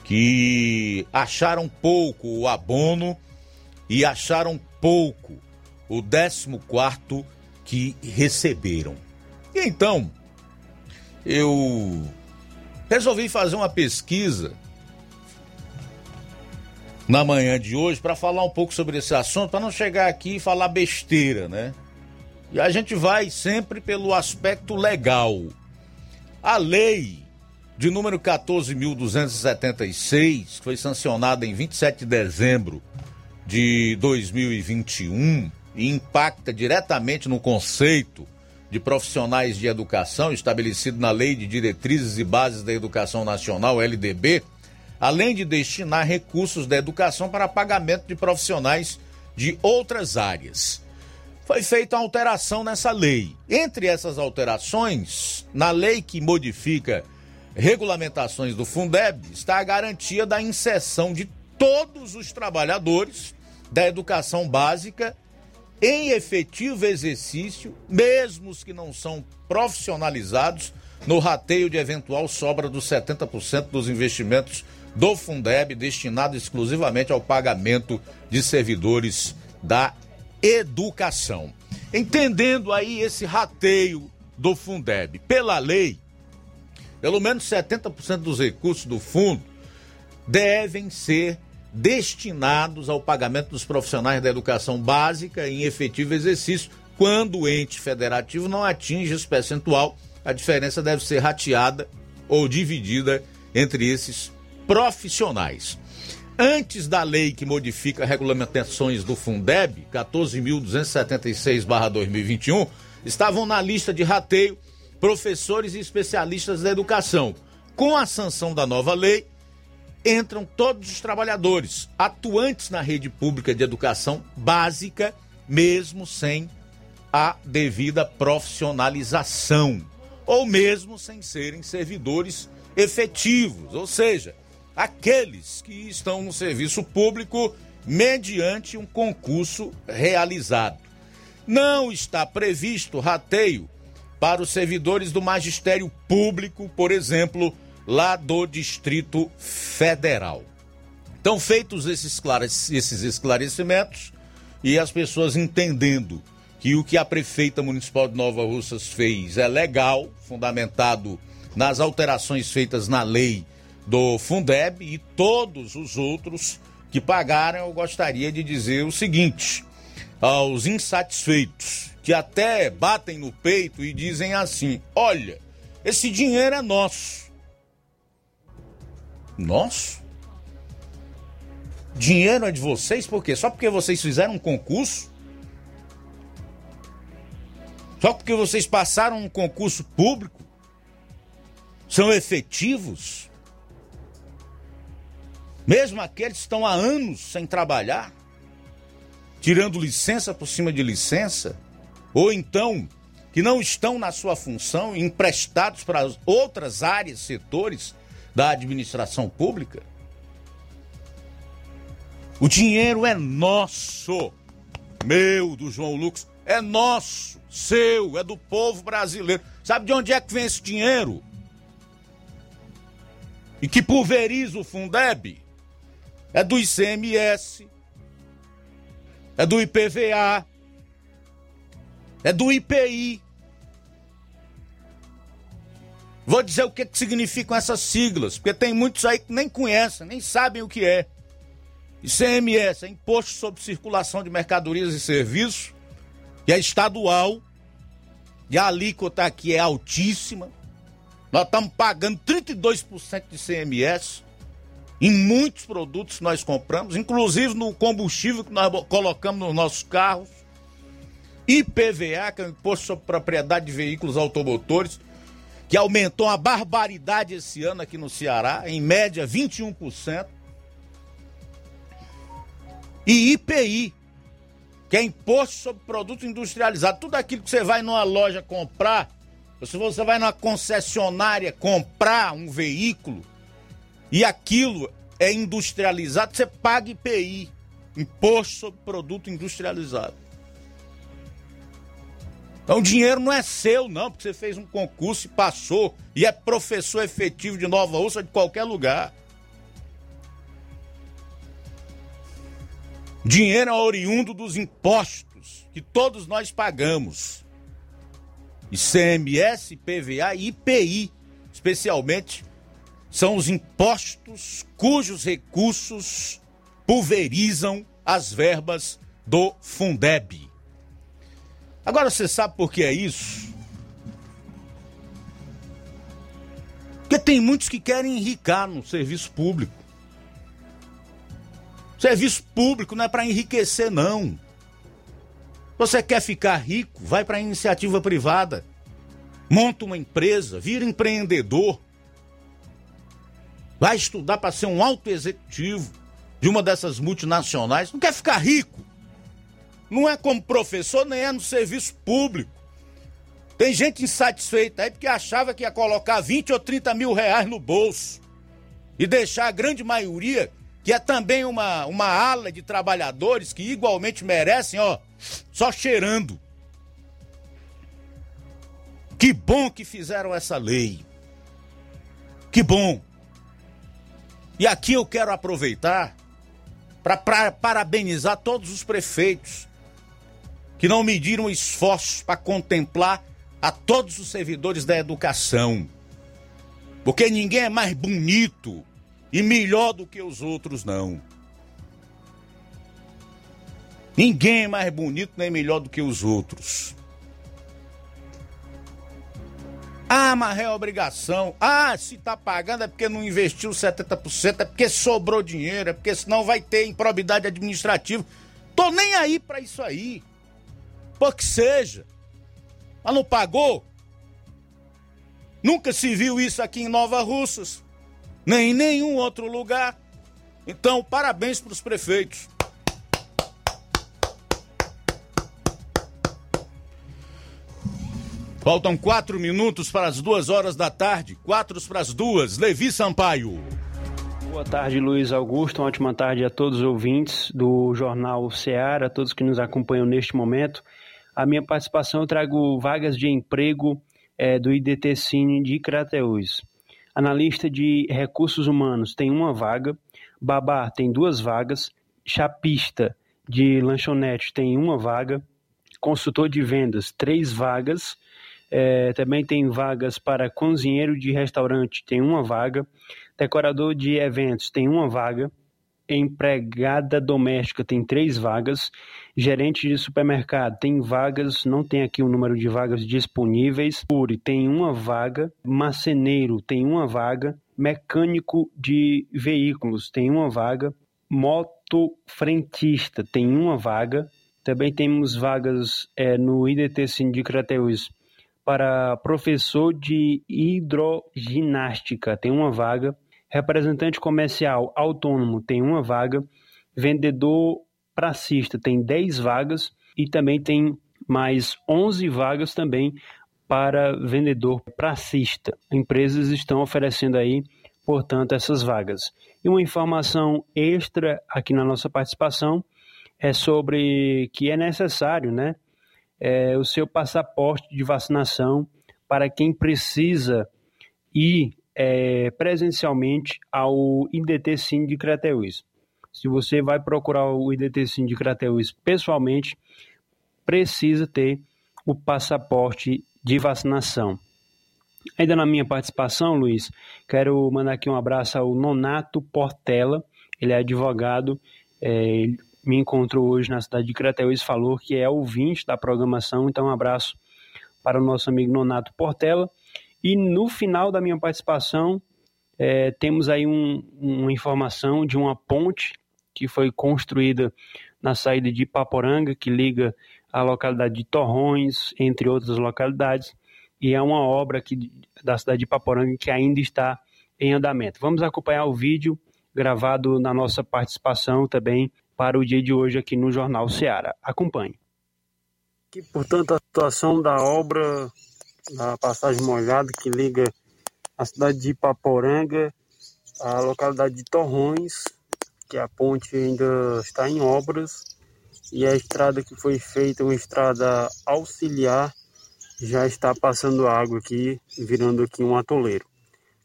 Speaker 1: que acharam pouco o abono e acharam pouco o 14 que receberam. E então, eu resolvi fazer uma pesquisa na manhã de hoje para falar um pouco sobre esse assunto, para não chegar aqui e falar besteira, né? E a gente vai sempre pelo aspecto legal. A lei de número 14.276, que foi sancionada em 27 de dezembro de 2021 e impacta diretamente no conceito de profissionais de educação estabelecido na Lei de Diretrizes e Bases da Educação Nacional, LDB, além de destinar recursos da educação para pagamento de profissionais de outras áreas foi feita alteração nessa lei. Entre essas alterações, na lei que modifica regulamentações do Fundeb, está a garantia da inserção de todos os trabalhadores da educação básica em efetivo exercício, mesmo os que não são profissionalizados, no rateio de eventual sobra dos 70% dos investimentos do Fundeb destinado exclusivamente ao pagamento de servidores da educação. Entendendo aí esse rateio do Fundeb, pela lei, pelo menos 70% dos recursos do fundo devem ser destinados ao pagamento dos profissionais da educação básica em efetivo exercício. Quando o ente federativo não atinge esse percentual, a diferença deve ser rateada ou dividida entre esses profissionais antes da lei que modifica regulamentações do Fundeb, 14.276-2021, estavam na lista de rateio professores e especialistas da educação. Com a sanção da nova lei, entram todos os trabalhadores atuantes na rede pública de educação básica, mesmo sem a devida profissionalização, ou mesmo sem serem servidores efetivos, ou seja, aqueles que estão no serviço público mediante um concurso realizado. Não está previsto rateio para os servidores do magistério público, por exemplo, lá do Distrito Federal. Então, feitos esses esclarecimentos e as pessoas entendendo que o que a prefeita municipal de Nova Russas fez é legal, fundamentado nas alterações feitas na lei do Fundeb e todos os outros que pagaram, eu gostaria de dizer o seguinte aos insatisfeitos, que até batem no peito e dizem assim: olha, esse dinheiro é nosso. Nosso? Dinheiro é de vocês por quê? Só porque vocês fizeram um concurso? Só porque vocês passaram um concurso público? São efetivos? Mesmo aqueles que estão há anos sem trabalhar, tirando licença por cima de licença, ou então que não estão na sua função, emprestados para outras áreas, setores da administração pública. O dinheiro é nosso, meu, do João Lucas, é nosso, seu, é do povo brasileiro. Sabe de onde é que vem esse dinheiro? E que pulveriza o Fundeb? É do ICMS, é do IPVA, é do IPI. Vou dizer o que, que significam essas siglas, porque tem muitos aí que nem conhecem, nem sabem o que é. ICMS é Imposto sobre Circulação de Mercadorias e Serviços, que é estadual, e a alíquota aqui é altíssima. Nós estamos pagando 32% de ICMS em muitos produtos que nós compramos, inclusive no combustível que nós colocamos nos nossos carros. IPVA, que é o Imposto sobre Propriedade de Veículos Automotores. que aumentou uma barbaridade esse ano aqui no Ceará, em média 21%. E IPI, que é imposto sobre produto industrializado. Tudo aquilo que você vai numa loja comprar, ou se você vai numa concessionária comprar um veículo e aquilo é industrializado, você paga IPI, imposto sobre produto industrializado. Então o dinheiro não é seu, não, porque você fez um concurso e passou e é professor efetivo de Nova Ursa de qualquer lugar. Dinheiro é oriundo dos impostos que todos nós pagamos. ICMS, PVA e IPI, especialmente, são os impostos cujos recursos pulverizam as verbas do Fundeb. Agora você sabe por que é isso? Porque tem muitos que querem enricar no serviço público. Serviço público não é para enriquecer, não. Você quer ficar rico? Vai para a iniciativa privada. Monta uma empresa, vira empreendedor. Vai estudar para ser um alto executivo de uma dessas multinacionais. Não quer ficar rico? Não é como professor, nem é no serviço público. Tem gente insatisfeita aí porque achava que ia colocar 20 ou 30 mil reais no bolso e deixar a grande maioria, que é também uma, uma ala de trabalhadores que igualmente merecem, ó, só cheirando. Que bom que fizeram essa lei. Que bom. E aqui eu quero aproveitar para parabenizar todos os prefeitos que não mediram esforços para contemplar a todos os servidores da educação. Porque ninguém é mais bonito e melhor do que os outros, não. Ninguém é mais bonito nem melhor do que os outros. Ah, mas é obrigação. Ah, se tá pagando é porque não investiu 70%, é porque sobrou dinheiro, é porque senão vai ter improbidade administrativa. Tô nem aí para isso aí. Por que seja. Mas não pagou? Nunca se viu isso aqui em Nova Russas, nem em nenhum outro lugar. Então, parabéns para os prefeitos. Faltam quatro minutos para as duas horas da tarde. Quatro para as duas. Levi Sampaio.
Speaker 32: Boa tarde, Luiz Augusto. Uma ótima tarde a todos os ouvintes do Jornal Ceará, a todos que nos acompanham neste momento. A minha participação eu trago vagas de emprego é, do IDT Cine de Crateús. Analista de recursos humanos tem uma vaga, babá tem duas vagas, chapista de lanchonete tem uma vaga, consultor de vendas três vagas, é, também tem vagas para cozinheiro de restaurante tem uma vaga, decorador de eventos tem uma vaga, empregada doméstica tem três vagas, gerente de supermercado tem vagas, não tem aqui o número de vagas disponíveis, Puri tem uma vaga, marceneiro tem uma vaga, mecânico de veículos tem uma vaga, motofrentista tem uma vaga, também temos vagas é, no IDT Sindicrateus para professor de hidroginástica tem uma vaga, Representante comercial autônomo tem uma vaga. Vendedor pracista tem 10 vagas e também tem mais 11 vagas também para vendedor pracista. Empresas estão oferecendo aí, portanto, essas vagas. E uma informação extra aqui na nossa participação é sobre que é necessário, né, é, o seu passaporte de vacinação para quem precisa ir é, presencialmente ao IDT Sim de Crateús. Se você vai procurar o IDT Sim de Crateús pessoalmente, precisa ter o passaporte de vacinação. Ainda na minha participação, Luiz, quero mandar aqui um abraço ao Nonato Portela, ele é advogado, é, me encontrou hoje na cidade de Crateús, falou que é ouvinte da programação, então um abraço para o nosso amigo Nonato Portela. E no final da minha participação, é, temos aí um, uma informação de uma ponte que foi construída na saída de Paporanga, que liga a localidade de Torrões, entre outras localidades. e é uma obra aqui da cidade de Paporanga que ainda está em andamento. Vamos acompanhar o vídeo gravado na nossa participação também para o dia de hoje aqui no Jornal Ceará. Acompanhe.
Speaker 33: Aqui, portanto, a situação da obra da passagem molhada que liga a cidade de Ipaporanga à localidade de Torrões, que a ponte ainda está em obras, e a estrada que foi feita, uma estrada auxiliar, já está passando água aqui, virando aqui um atoleiro.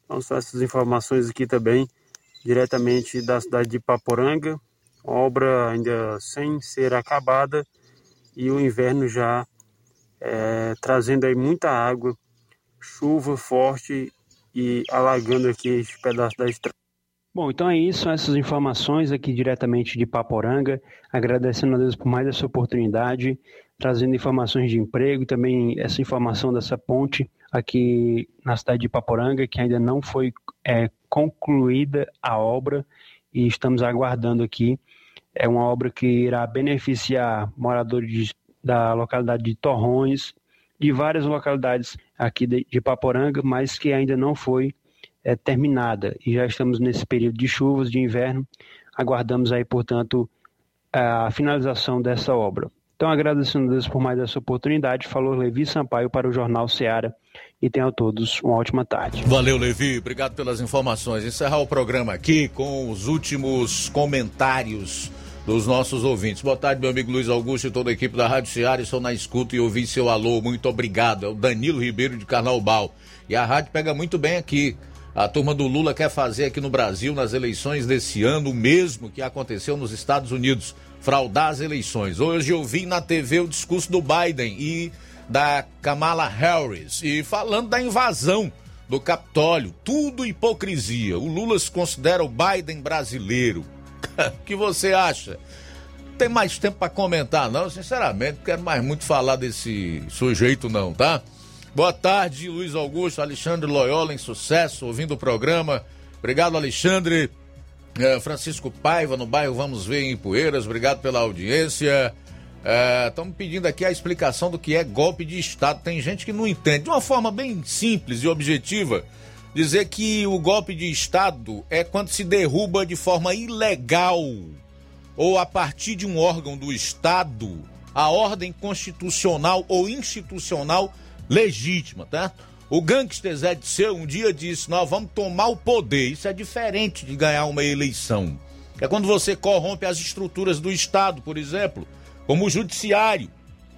Speaker 33: Então são essas informações aqui também, diretamente da cidade de Ipaporanga, obra ainda sem ser acabada e o inverno já é, trazendo aí muita água, chuva forte e alagando aqui esse pedaço da estrada.
Speaker 32: Bom, então é isso, essas informações aqui diretamente de Paporanga, agradecendo a Deus por mais essa oportunidade, trazendo informações de emprego e também essa informação dessa ponte aqui na cidade de Paporanga, que ainda não foi é, concluída a obra e estamos aguardando aqui é uma obra que irá beneficiar moradores da localidade de Torrões, de várias localidades aqui de, de Paporanga, mas que ainda não foi é, terminada. E já estamos nesse período de chuvas, de inverno. Aguardamos aí, portanto, a finalização dessa obra. Então, agradecendo a Deus por mais essa oportunidade, falou Levi Sampaio para o Jornal Seara e tenham todos uma ótima tarde.
Speaker 1: Valeu, Levi. Obrigado pelas informações. Encerrar o programa aqui com os últimos comentários dos nossos ouvintes. Boa tarde, meu amigo Luiz Augusto e toda a equipe da Rádio Ceará. Estou na escuta e ouvi seu alô. Muito obrigado. É o Danilo Ribeiro de Carnaubal. E a rádio pega muito bem aqui. A turma do Lula quer fazer aqui no Brasil, nas eleições desse ano, o mesmo que aconteceu nos Estados Unidos fraudar as eleições. Hoje eu vi na TV o discurso do Biden e da Kamala Harris e falando da invasão do Capitólio. Tudo hipocrisia. O Lula se considera o Biden brasileiro. o que você acha? Tem mais tempo para comentar, não? Sinceramente, não quero mais muito falar desse sujeito, não, tá? Boa tarde, Luiz Augusto, Alexandre Loyola, em sucesso, ouvindo o programa. Obrigado, Alexandre. É, Francisco Paiva, no bairro Vamos Ver em Poeiras, obrigado pela audiência. Estamos é, pedindo aqui a explicação do que é golpe de Estado. Tem gente que não entende. De uma forma bem simples e objetiva, dizer que o golpe de Estado é quando se derruba de forma ilegal ou a partir de um órgão do Estado a ordem constitucional ou institucional legítima, tá? O gangster Zé de Seu um dia disse: Nós vamos tomar o poder. Isso é diferente de ganhar uma eleição. É quando você corrompe as estruturas do Estado, por exemplo, como o Judiciário,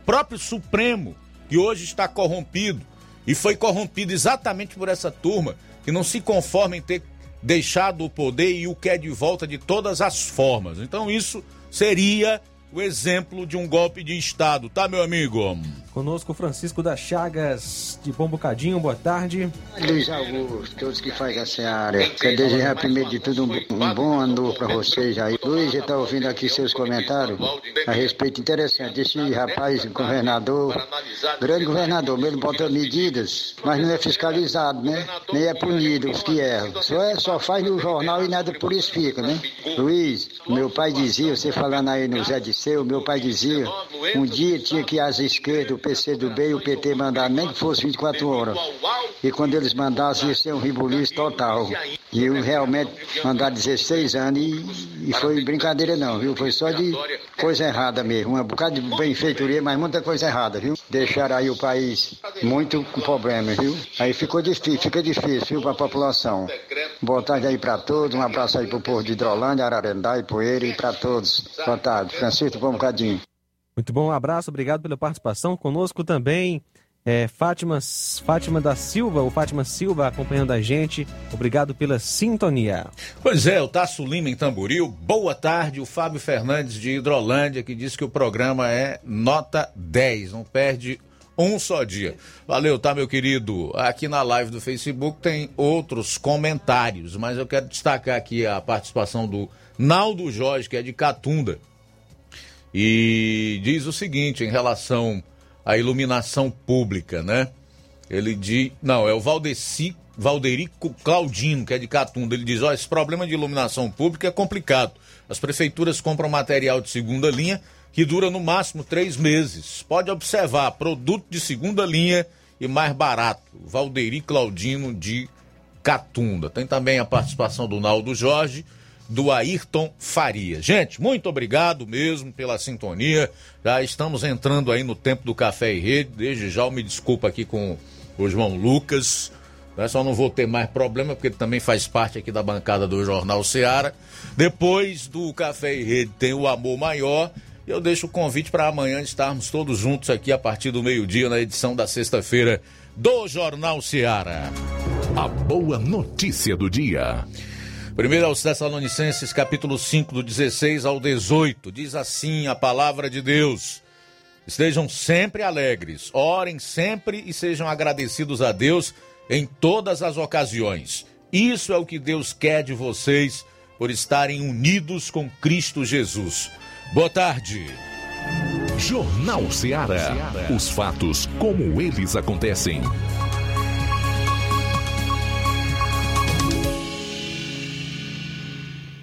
Speaker 1: próprio Supremo, que hoje está corrompido e foi corrompido exatamente por essa turma que não se conforma em ter deixado o poder e o quer de volta de todas as formas. Então isso seria o exemplo de um golpe de Estado, tá, meu amigo?
Speaker 2: Conosco Francisco das Chagas, de Bom Bocadinho, boa tarde.
Speaker 34: Luiz Augusto, todos que fazem essa área. Quero desejar primeiro de tudo um, um bom ano para vocês aí. Luiz, já está ouvindo aqui seus comentários a respeito interessante. Esse rapaz, governador, grande governador, mesmo bota medidas, mas não é fiscalizado, né? Nem é punido os que erram. Só, é, só faz no jornal e nada por isso fica, né? Luiz, meu pai dizia, você falando aí no Zé de Seu, meu pai dizia, um dia tinha que as esquerdas, PCdoB e o PT mandar nem que fosse 24 horas. E quando eles mandassem, ia ser um ribuliço total. E eu realmente mandar 16 anos e, e foi brincadeira não, viu? Foi só de coisa errada mesmo. Um bocado de benfeitoria, mas muita coisa errada, viu? Deixaram aí o país muito com problema, viu? Aí ficou difícil, fica difícil, viu, para a população. Boa tarde aí para todos, um abraço aí pro povo de Hidrolândia, Ararendá Poeira e para todos. Boa tarde. Francisco, bom bocadinho.
Speaker 2: Muito bom, um abraço, obrigado pela participação. Conosco também é, Fátima, Fátima da Silva, ou Fátima Silva acompanhando a gente. Obrigado pela sintonia.
Speaker 1: Pois é, o Tasso Lima em Tamboril. Boa tarde, o Fábio Fernandes de Hidrolândia, que diz que o programa é nota 10, não perde um só dia. Valeu, tá, meu querido? Aqui na live do Facebook tem outros comentários, mas eu quero destacar aqui a participação do Naldo Jorge, que é de Catunda e diz o seguinte em relação à iluminação pública, né? Ele diz. Não, é o Valdeci, Valderico Claudino, que é de Catunda. Ele diz: ó, esse problema de iluminação pública é complicado. As prefeituras compram material de segunda linha que dura no máximo três meses. Pode observar, produto de segunda linha e mais barato. Valderi Claudino de Catunda. Tem também a participação do Naldo Jorge, do Ayrton Faria. Gente, muito obrigado mesmo pela sintonia. Já estamos entrando aí no tempo do Café e Rede. Desde já eu me desculpa aqui com o João Lucas. Só não vou ter mais problema, porque ele também faz parte aqui da bancada do Jornal Seara. Depois do Café e Rede tem o Amor Maior. Eu deixo o convite para amanhã estarmos todos juntos aqui a partir do meio-dia na edição da sexta-feira do Jornal Seara.
Speaker 4: A boa notícia do dia.
Speaker 1: Primeiro aos Tessalonicenses, capítulo 5, do 16 ao 18. Diz assim a palavra de Deus. Estejam sempre alegres, orem sempre e sejam agradecidos a Deus em todas as ocasiões. Isso é o que Deus quer de vocês por estarem unidos com Cristo Jesus. Boa tarde.
Speaker 4: Jornal Ceará. Os fatos como eles acontecem.